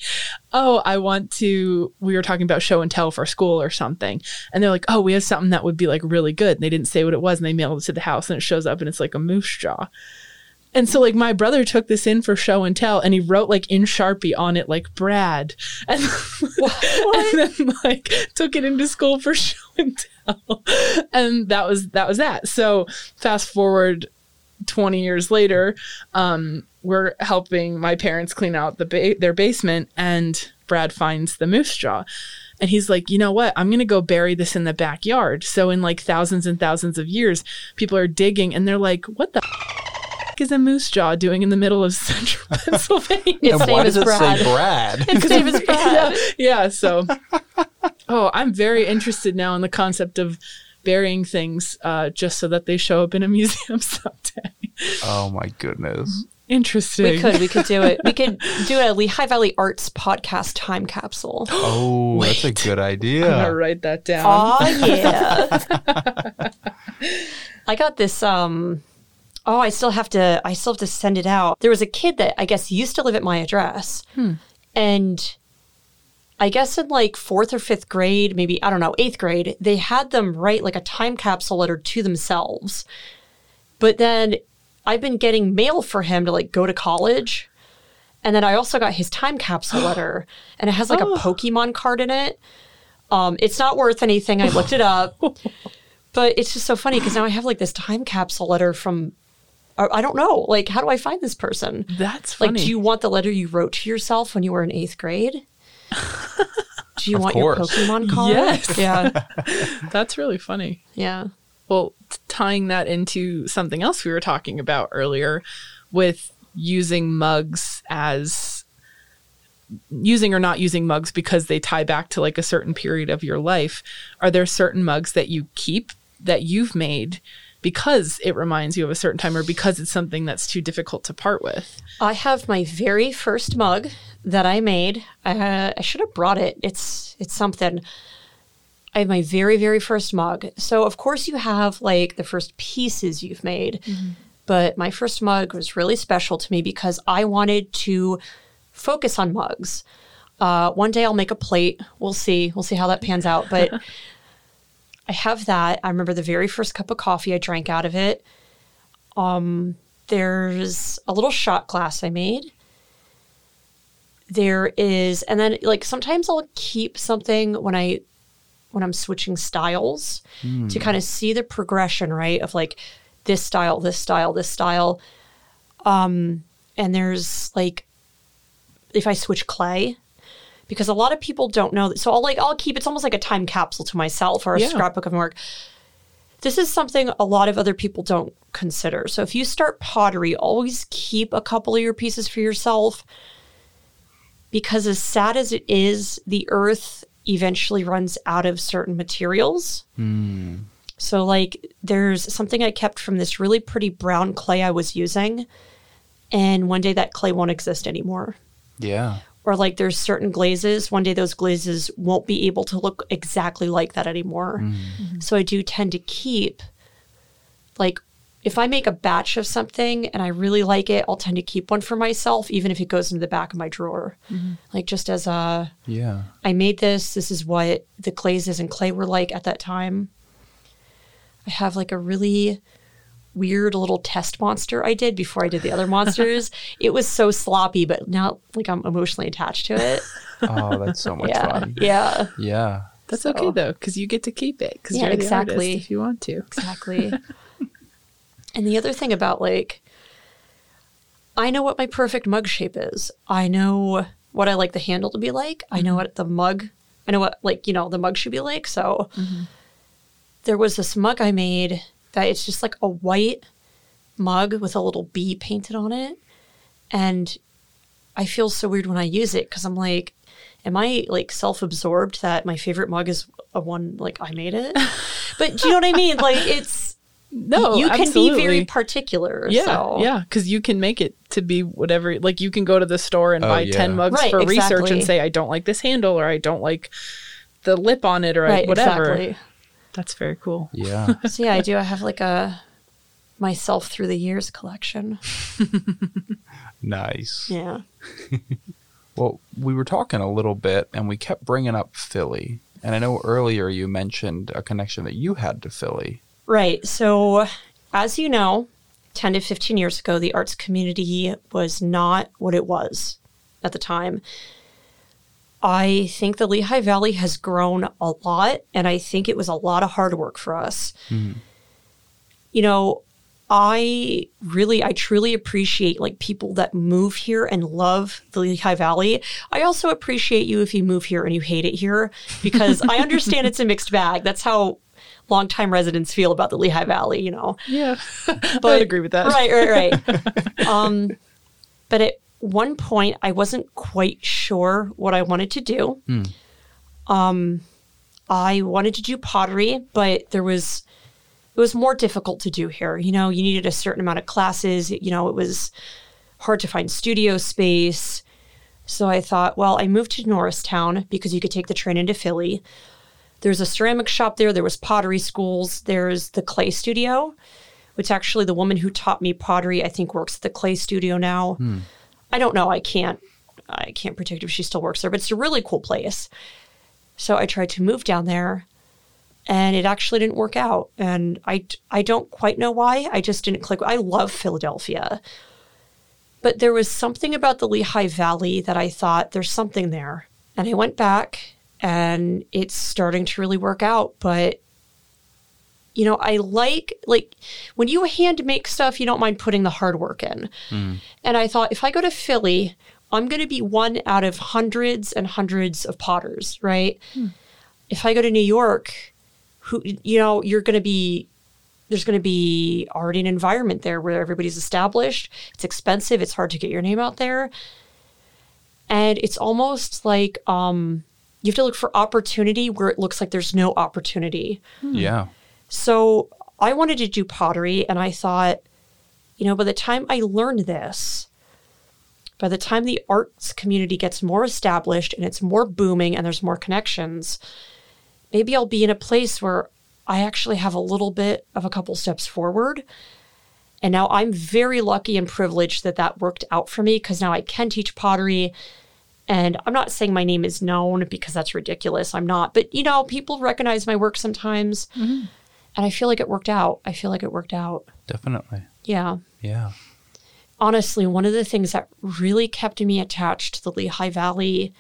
"Oh, I want to." We were talking about show and tell for school or something, and they're like, "Oh, we have something that would be like really good." And they didn't say what it was, and they mailed it to the house, and it shows up, and it's like a moose jaw. And so, like, my brother took this in for show and tell, and he wrote like in Sharpie on it, like Brad, and, and then like took it into school for show and tell, and that was that was that. So, fast forward twenty years later, um, we're helping my parents clean out the ba- their basement, and Brad finds the moose jaw. And he's like, you know what? I'm going to go bury this in the backyard. So, in like thousands and thousands of years, people are digging and they're like, what the is a moose jaw doing in the middle of central Pennsylvania? Its and name why does it Brad. say Brad? Its name is Brad. yeah, yeah. So, oh, I'm very interested now in the concept of burying things uh, just so that they show up in a museum someday. oh my goodness. Interesting. We could, we could do it. We could do a Lehigh Valley Arts podcast time capsule. Oh, that's a Wait. good I'm idea. gonna write that down. Oh yeah. I got this um oh I still have to I still have to send it out. There was a kid that I guess used to live at my address. And I guess in like fourth or fifth grade, maybe I don't know, eighth grade, they had them write like a time capsule letter to themselves. But then I've been getting mail for him to like go to college. And then I also got his time capsule letter, and it has like a Pokemon card in it. Um, it's not worth anything. I looked it up, but it's just so funny because now I have like this time capsule letter from. I don't know. Like, how do I find this person? That's Like, do you want the letter you wrote to yourself when you were in eighth grade? Do you Of want course. your Pokemon card? Yes. Yeah. That's really funny. Yeah. Well, tying that into something else we were talking about earlier with using mugs as using or not using mugs because they tie back to like a certain period of your life. Are there certain mugs that you keep that you've made because it reminds you of a certain time or because it's something that's too difficult to part with? I have my very first mug that I made. Uh, I should have brought it. It's it's something. I have my very very first mug. So of course you have like the first pieces you've made, but my first mug was really special to me because I wanted to focus on mugs. Uh, one day I'll make a plate. We'll see. We'll see how that pans out. But I have that. I remember the very first cup of coffee I drank out of it. Um, there's a little shot glass I made. There is, and then like sometimes I'll keep something when I when I'm switching styles to kind of see the progression, right? Of like this style, this style, this style. Um, and there's like if I switch clay, because a lot of people don't know that. So I'll like I'll keep it's almost like a time capsule to myself or a Yeah. scrapbook of my work. This is something a lot of other people don't consider. So if you start pottery, always keep a couple of your pieces for yourself. Because as sad as it is, the earth eventually runs out of certain materials. Hmm. So like there's something I kept from this really pretty brown clay I was using. And one day that clay won't exist anymore Yeah. Or like there's certain glazes one day those glazes won't be able to look exactly like that anymore. Mm. Mm-hmm. So i do tend to keep like if i make a batch of something and i really like it i'll tend to keep one for myself even if it goes into the back of my drawer. Mm-hmm. Like just as a Yeah. i made this this is what the glazes and clay were like at that time. I have like a really weird little test monster I did before I did the other monsters. it was so sloppy, but now like I'm emotionally attached to it. Oh, that's so much yeah. fun. Yeah. Yeah. That's So- okay though, because you get to keep it because Yeah, you're the exactly. artist if you want to. Exactly. and the other thing about like I know what my perfect mug shape is. I know what I like the handle to be like. I know mm-hmm. what the mug I know what like, you know, the mug should be like. So mm-hmm. there was this mug I made that it's just like a white mug with a little bee painted on it. And I feel so weird when I use it because I'm like, am I like self absorbed that my favorite mug is a one like I made it? but do you know what I mean? Like it's No, you can absolutely. be very particular. Yeah, so. yeah, because you can make it to be whatever. Like you can go to the store and Oh, buy yeah. ten mugs Right, for research and say, "I don't like this handle," or "I don't like the lip on it," or Right, whatever. exactly. That's very cool. Yeah. So yeah, I do. I have like a myself through the years collection. nice. Yeah. Well, we were talking a little bit and we kept bringing up Philly. And I know earlier you mentioned a connection that you had to Philly. Right. So, as you know, 10 to 15 years ago, the arts community was not what it was at the time. I think the Lehigh Valley has grown a lot, and I think it was a lot of hard work for us. You know, I really, I truly appreciate like people that move here and love the Lehigh Valley. I also appreciate you if you move here and you hate it here because I understand it's a mixed bag. That's how longtime residents feel about the Lehigh Valley, you know. Yeah, I But- would agree with that. Right, right, right. um, but at one point, I wasn't quite sure what I wanted to do. Um, I wanted to do pottery, but there was it was more difficult to do here. You know, you needed a certain amount of classes. You know, it was hard to find studio space. So I thought, well, I moved to Norristown because you could take the train into Philly. There's a ceramic shop there. There was pottery schools. There's the clay studio, which actually the woman who taught me pottery, I think, works at the clay studio now. I don't know. I can't. I can't predict if she still works there, but it's a really cool place. So I tried to move down there, and it actually didn't work out. And I I don't quite know why. I just didn't click. I love Philadelphia, but there was something about the Lehigh Valley that I thought there's something there. And I went back, and it's starting to really work out. But you know, I like like when you hand make stuff, you don't mind putting the hard work in. And I thought if I go to Philly, I'm going to be one out of hundreds and hundreds of potters, right? If I go to New York, who you know, you're going to be there's going to be already an environment there where everybody's established. It's expensive. It's hard to get your name out there. And it's almost like um, you have to look for opportunity where it looks like there's no opportunity. Yeah. So I wanted to do pottery, and I thought, you know, by the time I learned this, by the time the arts community gets more established and it's more booming and there's more connections, maybe I'll be in a place where I actually have a little bit of a couple steps forward. And now I'm very lucky and privileged that that worked out for me because now I can teach pottery. And I'm not saying my name is known because that's ridiculous. I'm not. But, you know, people recognize my work sometimes. Mm-hmm. And I feel like it worked out. I feel like it worked out. Definitely. Yeah. Yeah. Honestly, one of the things that really kept me attached to the Lehigh Valley,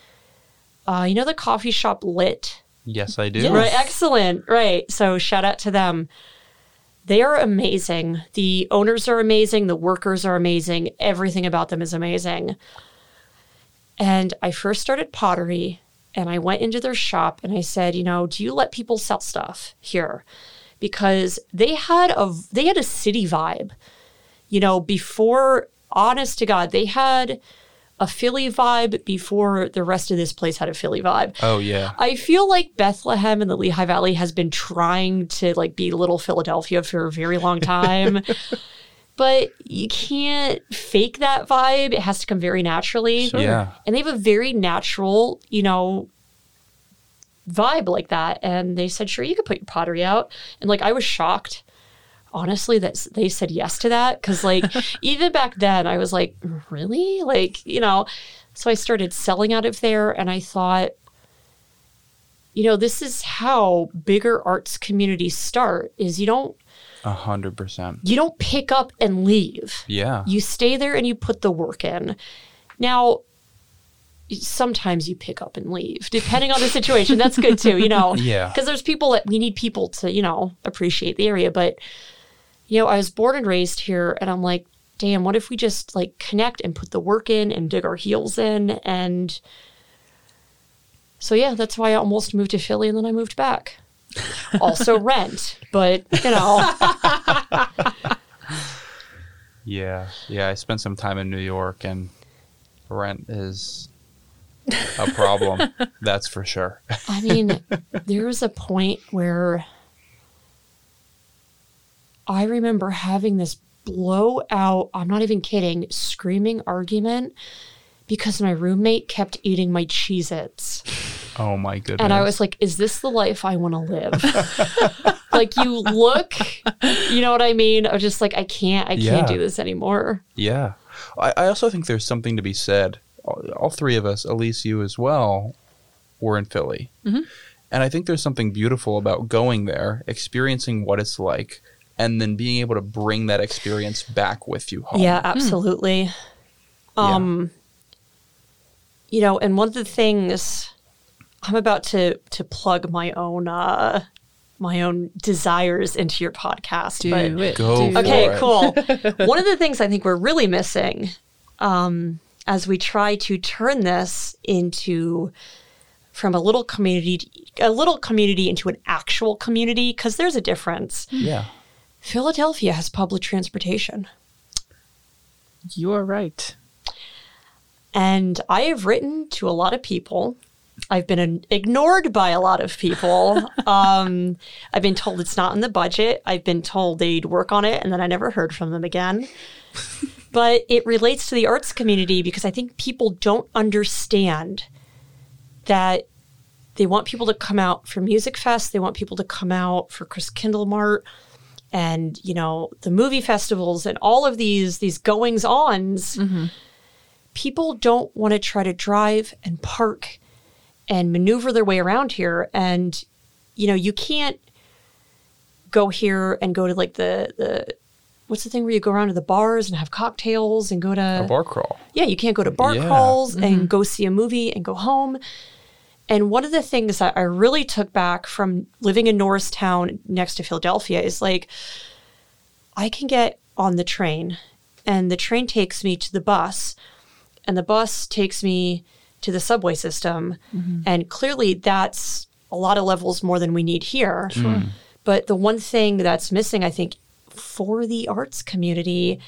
uh, you know, the coffee shop Lit? Yes, I do. Yes. Right, excellent. Right. So shout out to them. They are amazing. The owners are amazing. The workers are amazing. Everything about them is amazing. And I first started pottery and I went into their shop and I said, you know, do you let people sell stuff here? Because they had a they had a city vibe. You know, before honest to God, they had a Philly vibe before the rest of this place had a Philly vibe. Oh yeah. I feel like Bethlehem and the Lehigh Valley has been trying to like be little Philadelphia for a very long time. but you can't fake that vibe. It has to come very naturally. Yeah. And they have a very natural, you know, vibe like that. And they said, sure, you could put your pottery out. And like I was shocked. Honestly, that they said yes to that because, like, even back then, I was like, "Really?" Like, you know. So I started selling out of there, and I thought, you know, this is how bigger arts communities start. Is you don't A hundred percent. you don't pick up and leave. Yeah. You stay there and you put the work in. Now, sometimes you pick up and leave, depending on the situation. That's good too, you know. Yeah. Because there's people that we need people to, you know, appreciate the area. But, you know, I was born and raised here, and I'm like, damn, what if we just like connect and put the work in and dig our heels in? And so, yeah, that's why I almost moved to Philly and then I moved back. Also, rent, but, you know, Yeah. Yeah. I spent some time in New York and rent is a problem. That's for sure. I mean, there was a point where I remember having this blowout, I'm not even kidding, screaming argument because my roommate kept eating my Cheez Its. Oh my goodness. And I was like, is this the life I want to live? like, you look, you know what I mean? I was just like, I can't, I Yeah. can't do this anymore. Yeah. I, I also think there's something to be said. All, all three of us, Elise, you as well, were in Philly. Mm-hmm. And I think there's something beautiful about going there, experiencing what it's like, and then being able to bring that experience back with you home. Yeah, absolutely. Um you know, and one of the things I'm about to to plug my own uh my own desires into your podcast. Do but it. Go do for okay, it. cool. one of the things I think we're really missing um as we try to turn this into from a little community a little community into an actual community because there's a difference. Yeah. Philadelphia has public transportation. You are right. And I have written to a lot of people. I've been ignored by a lot of people. um, I've been told it's not in the budget. I've been told they'd work on it, and then I never heard from them again. But it relates to the arts community because I think people don't understand that they want people to come out for Musikfest. They want people to come out for Christkindlmarkt and you know the movie festivals and all of these these goings ons mm-hmm. people don't want to try to drive and park and maneuver their way around here and you know you can't go here and go to like the the what's the thing where you go around to the bars and have cocktails and go to A bar crawl. yeah, you can't go to bar Yeah. crawls and mm-hmm. go see a movie and go home. And one of the things that I really took back from living in Norristown next to Philadelphia is like, I can get on the train and the train takes me to the bus. and the bus takes me to the subway system. Mm-hmm. And clearly, that's a lot of levels more than we need here. But the one thing that's missing, I think, for the arts community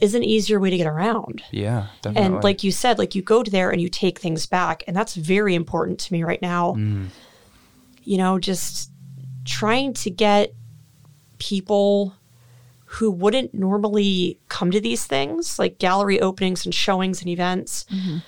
is an easier way to get around. Yeah, definitely. And like you said, like you go to there and you take things back. And that's very important to me right now. Mm. You know, just trying to get people who wouldn't normally come to these things, like gallery openings and showings and events, mm-hmm.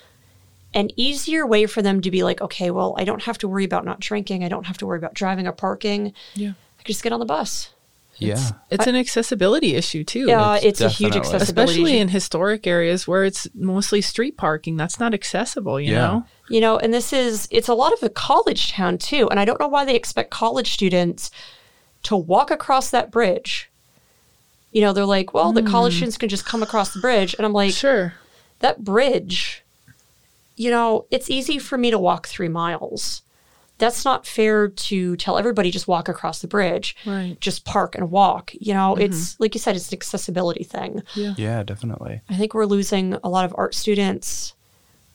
an easier way for them to be like, okay, well, I don't have to worry about not drinking. I don't have to worry about driving or parking. Yeah. I can just get on the bus. Yeah, It's an accessibility issue too. Yeah, it's it's, a huge definitely- accessibility. Especially issue. in historic areas where it's mostly street parking. That's not accessible, you Yeah. know? You know, and this is, it's a lot of a college town too. And I don't know why they expect college students to walk across that bridge. You know, they're like, well, the college hmm. students can just come across the bridge. And I'm like, Sure. that bridge, you know, it's easy for me to walk three miles. That's not fair to tell everybody just walk across the bridge. Right. Just park and walk. You know, mm-hmm. it's like you said, it's an accessibility thing. yeah, definitely. I think we're losing a lot of art students,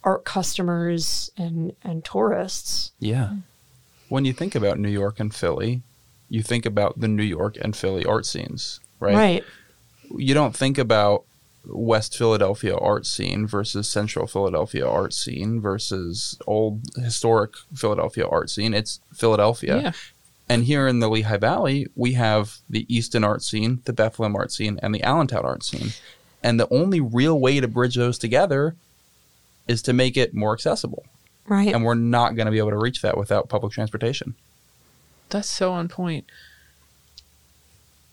art customers, and and tourists. Yeah. When you think about New York and Philly, you think about the New York and Philly art scenes, right? Right. You don't think about West Philadelphia art scene versus Central Philadelphia art scene versus old historic Philadelphia art scene. It's Philadelphia. Yeah. And here in the Lehigh Valley, we have the Easton art scene, the Bethlehem art scene, and the Allentown art scene. And the only real way to bridge those together is to make it more accessible. Right. And we're not going to be able to reach that without public transportation. That's so on point.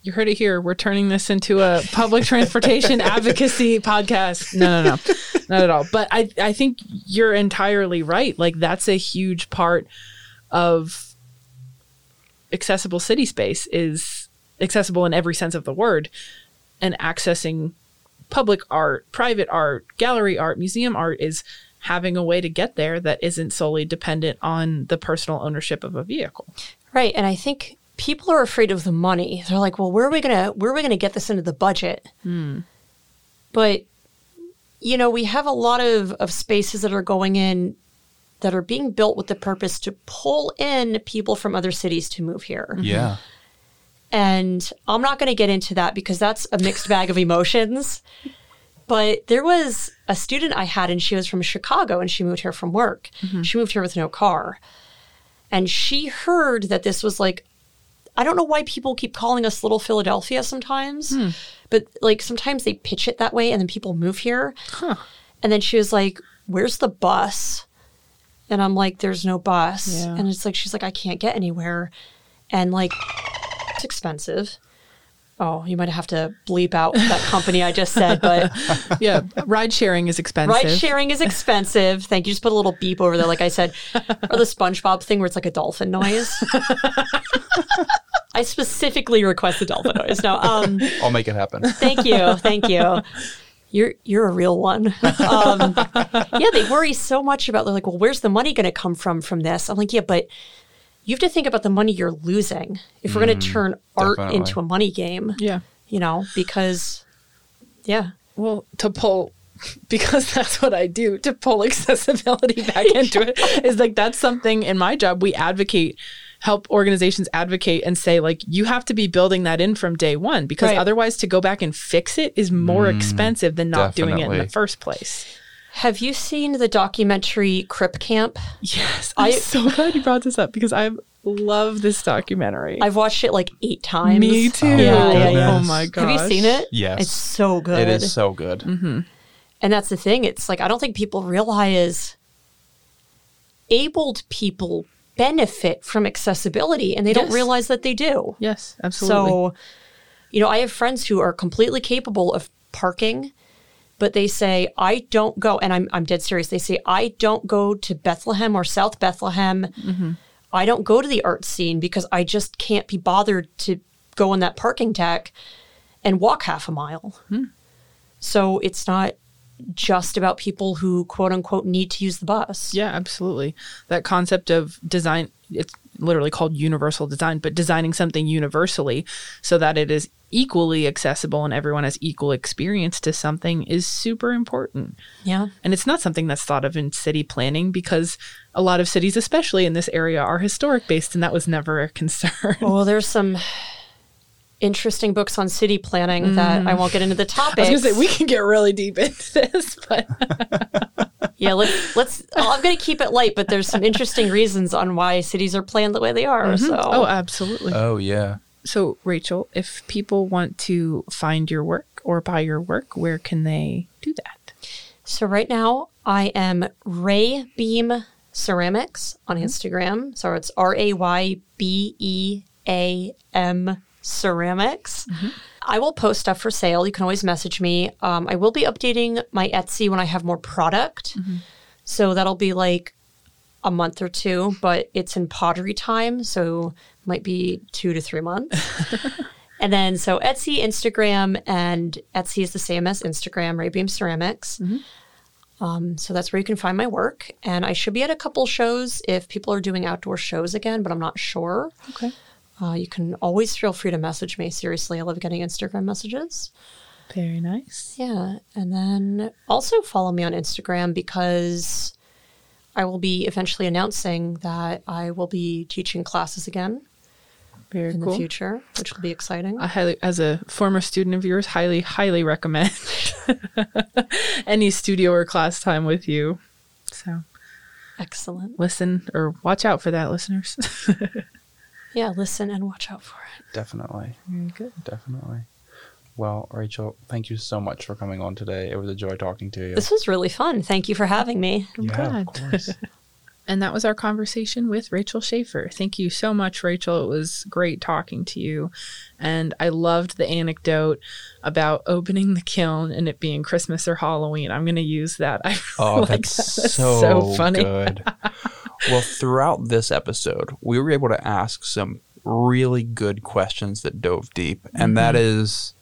You heard it here. We're turning this into a public transportation advocacy podcast. No, no, no, not at all. But I, I think you're entirely right. Like that's a huge part of accessible city space is accessible in every sense of the word, and accessing public art, private art, gallery art, museum art is having a way to get there that isn't solely dependent on the personal ownership of a vehicle. right. And I think people are afraid of the money. They're like, well, where are we gonna where are we gonna get this into the budget? Hmm. But you know, we have a lot of, of spaces that are going in that are being built with the purpose to pull in people from other cities to move here. Mm-hmm. Yeah. And I'm not going to get into that because that's a mixed bag of emotions. But there was a student I had, and she was from Chicago and she moved here from work. Mm-hmm. She moved here with no car. And she heard that this was like, I don't know why people keep calling us Little Philadelphia sometimes, hmm. but like sometimes they pitch it that way and then people move here. And then she was like, Where's the bus? And I'm like, There's no bus. Yeah. And it's like, She's like, I can't get anywhere. And like, it's expensive. Oh, you might have to bleep out that company I just said, but yeah, ride sharing is expensive. ride sharing is expensive. Thank you. Just put a little beep over there, like I said, or the SpongeBob thing where it's like a dolphin noise. I specifically request the dolphin noise. No, um, I'll make it happen. thank you, thank you. You're you're a real one. Um, yeah, they worry so much about. They're like, well, where's the money going to come from from this? I'm like, yeah, but you have to think about the money you're losing if we're going to mm, turn art definitely. into a money game. Yeah. You know, because yeah, Well, to pull because that's what I do to pull accessibility back into it is like that's something in my job we advocate help organizations advocate and say like you have to be building that in from day 1 because Right. otherwise to go back and fix it is more mm, expensive than not doing it in the first place. Have you seen the documentary Crip Camp? Yes, I'm I- so glad you brought this up because I love this documentary. I've watched it like eight times. Me too. Oh, Yeah, yeah, yeah. Oh my god. Have you seen it? Yes. It's so good. It is so good. Mm-hmm. And that's the thing. It's like I don't think people realize abled people benefit from accessibility and they don't realize that they do. Yes, absolutely. So, you know, I have friends who are completely capable of parking, but they say, I don't go, and I'm, I'm dead serious. They say, I don't go to Bethlehem or South Bethlehem. Mm-hmm. I don't go to the art scene because I just can't be bothered to go on that parking deck and walk half a mile. Hmm. So it's not just about people who quote unquote need to use the bus. Yeah, absolutely. That concept of design it's literally called universal design, but designing something universally so that it is equally accessible and everyone has equal experience to something is super important. Yeah. And it's not something that's thought of in city planning because a lot of cities, especially in this area, are historic based, and that was never a concern. Well, there's some interesting books on city planning that I mm. won't get into the topic. I was gonna say we can get really deep into this, but yeah, let's let's. Oh, I'm going to keep it light, but there's some interesting reasons on why cities are planned the way they are. Mm-hmm. So, oh, absolutely. Oh yeah. So, Rachel, if people want to find your work or buy your work, where can they do that? so right now I am Ray Beam Ceramics on mm-hmm. Instagram. So it's R A Y B E A M Ceramics. I will post stuff for sale. You can always message me. Um, I will be updating my Etsy when I have more product. So that'll be like a month or two, but it's in pottery time, so might be two to three months. and then so Etsy, Instagram, and Etsy is the same as Instagram, Raybeam Ceramics. Um, so that's where you can find my work. And I should be at a couple shows if people are doing outdoor shows again, but I'm not sure. Okay. Uh, you can always feel free to message me. Seriously, I love getting Instagram messages. Very nice. Yeah. And then also follow me on Instagram because I will be eventually announcing that I will be teaching classes again Very in cool. the future, which will be exciting. I highly, as a former student of yours, highly, highly recommend any studio or class time with you. So Excellent. listen or watch out for that, listeners. Yeah, listen and watch out for it. Definitely. Very good. Definitely. Well, Rachel, thank you so much for coming on today. It was a joy talking to you. This was really fun. Thank you for having me. I'm yeah, glad. of course. And that was our conversation with Rachel Schaefer. Thank you so much, Rachel. It was great talking to you. And I loved the anecdote about opening the kiln and it being Christmas or Halloween. I'm going to use that. I Oh, like that's that. That's so, so funny. good. well, throughout this episode, we were able to ask some really good questions that dove deep, and that Mm-hmm. is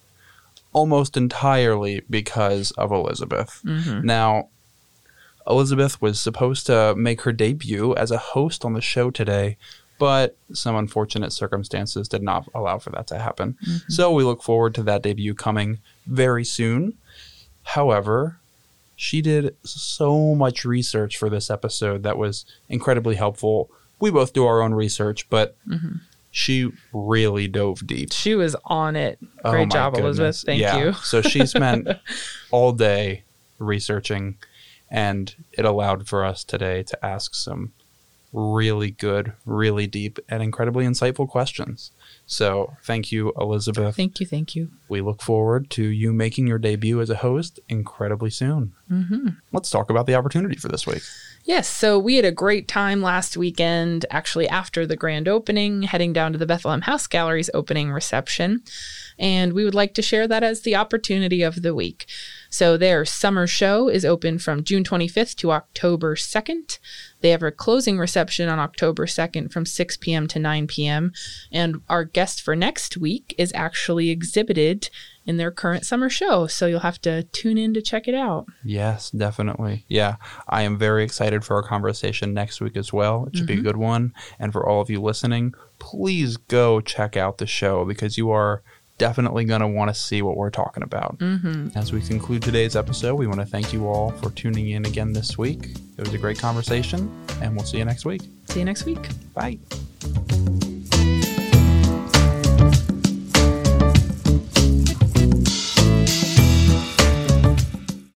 almost entirely because of Elizabeth. Mm-hmm. Now, Elizabeth was supposed to make her debut as a host on the show today, but some unfortunate circumstances did not allow for that to happen. So we look forward to that debut coming very soon. However, she did so much research for this episode that was incredibly helpful. We both do our own research, but mm-hmm. she really dove deep. She was on it. Oh Great my job, Elizabeth. Thank Yeah. you. so she spent all day researching, and it allowed for us today to ask some really good, really deep, and incredibly insightful questions. So thank you, Elizabeth. Thank you. Thank you. we look forward to you making your debut as a host incredibly soon. Mm-hmm. Let's talk about the opportunity for this week. Yes, so we had a great time last weekend, actually after the grand opening, heading down to the Bethlehem House Gallery's opening reception. And we would like to share that as the opportunity of the week. So their summer show is open from June 25th to October 2nd. They have a closing reception on October 2nd from 6 p.m. to 9 p.m. And our guest for next week is actually exhibited in their current summer show. So you'll have to tune in to check it out. Yes, definitely. Yeah, I am very excited for our conversation next week as well. It should be a mm-hmm. good one. And for all of you listening, please go check out the show because you are definitely going to want to see what we're talking about. Mm-hmm. As we conclude today's episode, we want to thank you all for tuning in again this week. It was a great conversation, and we'll see you next week. See you next week. Bye.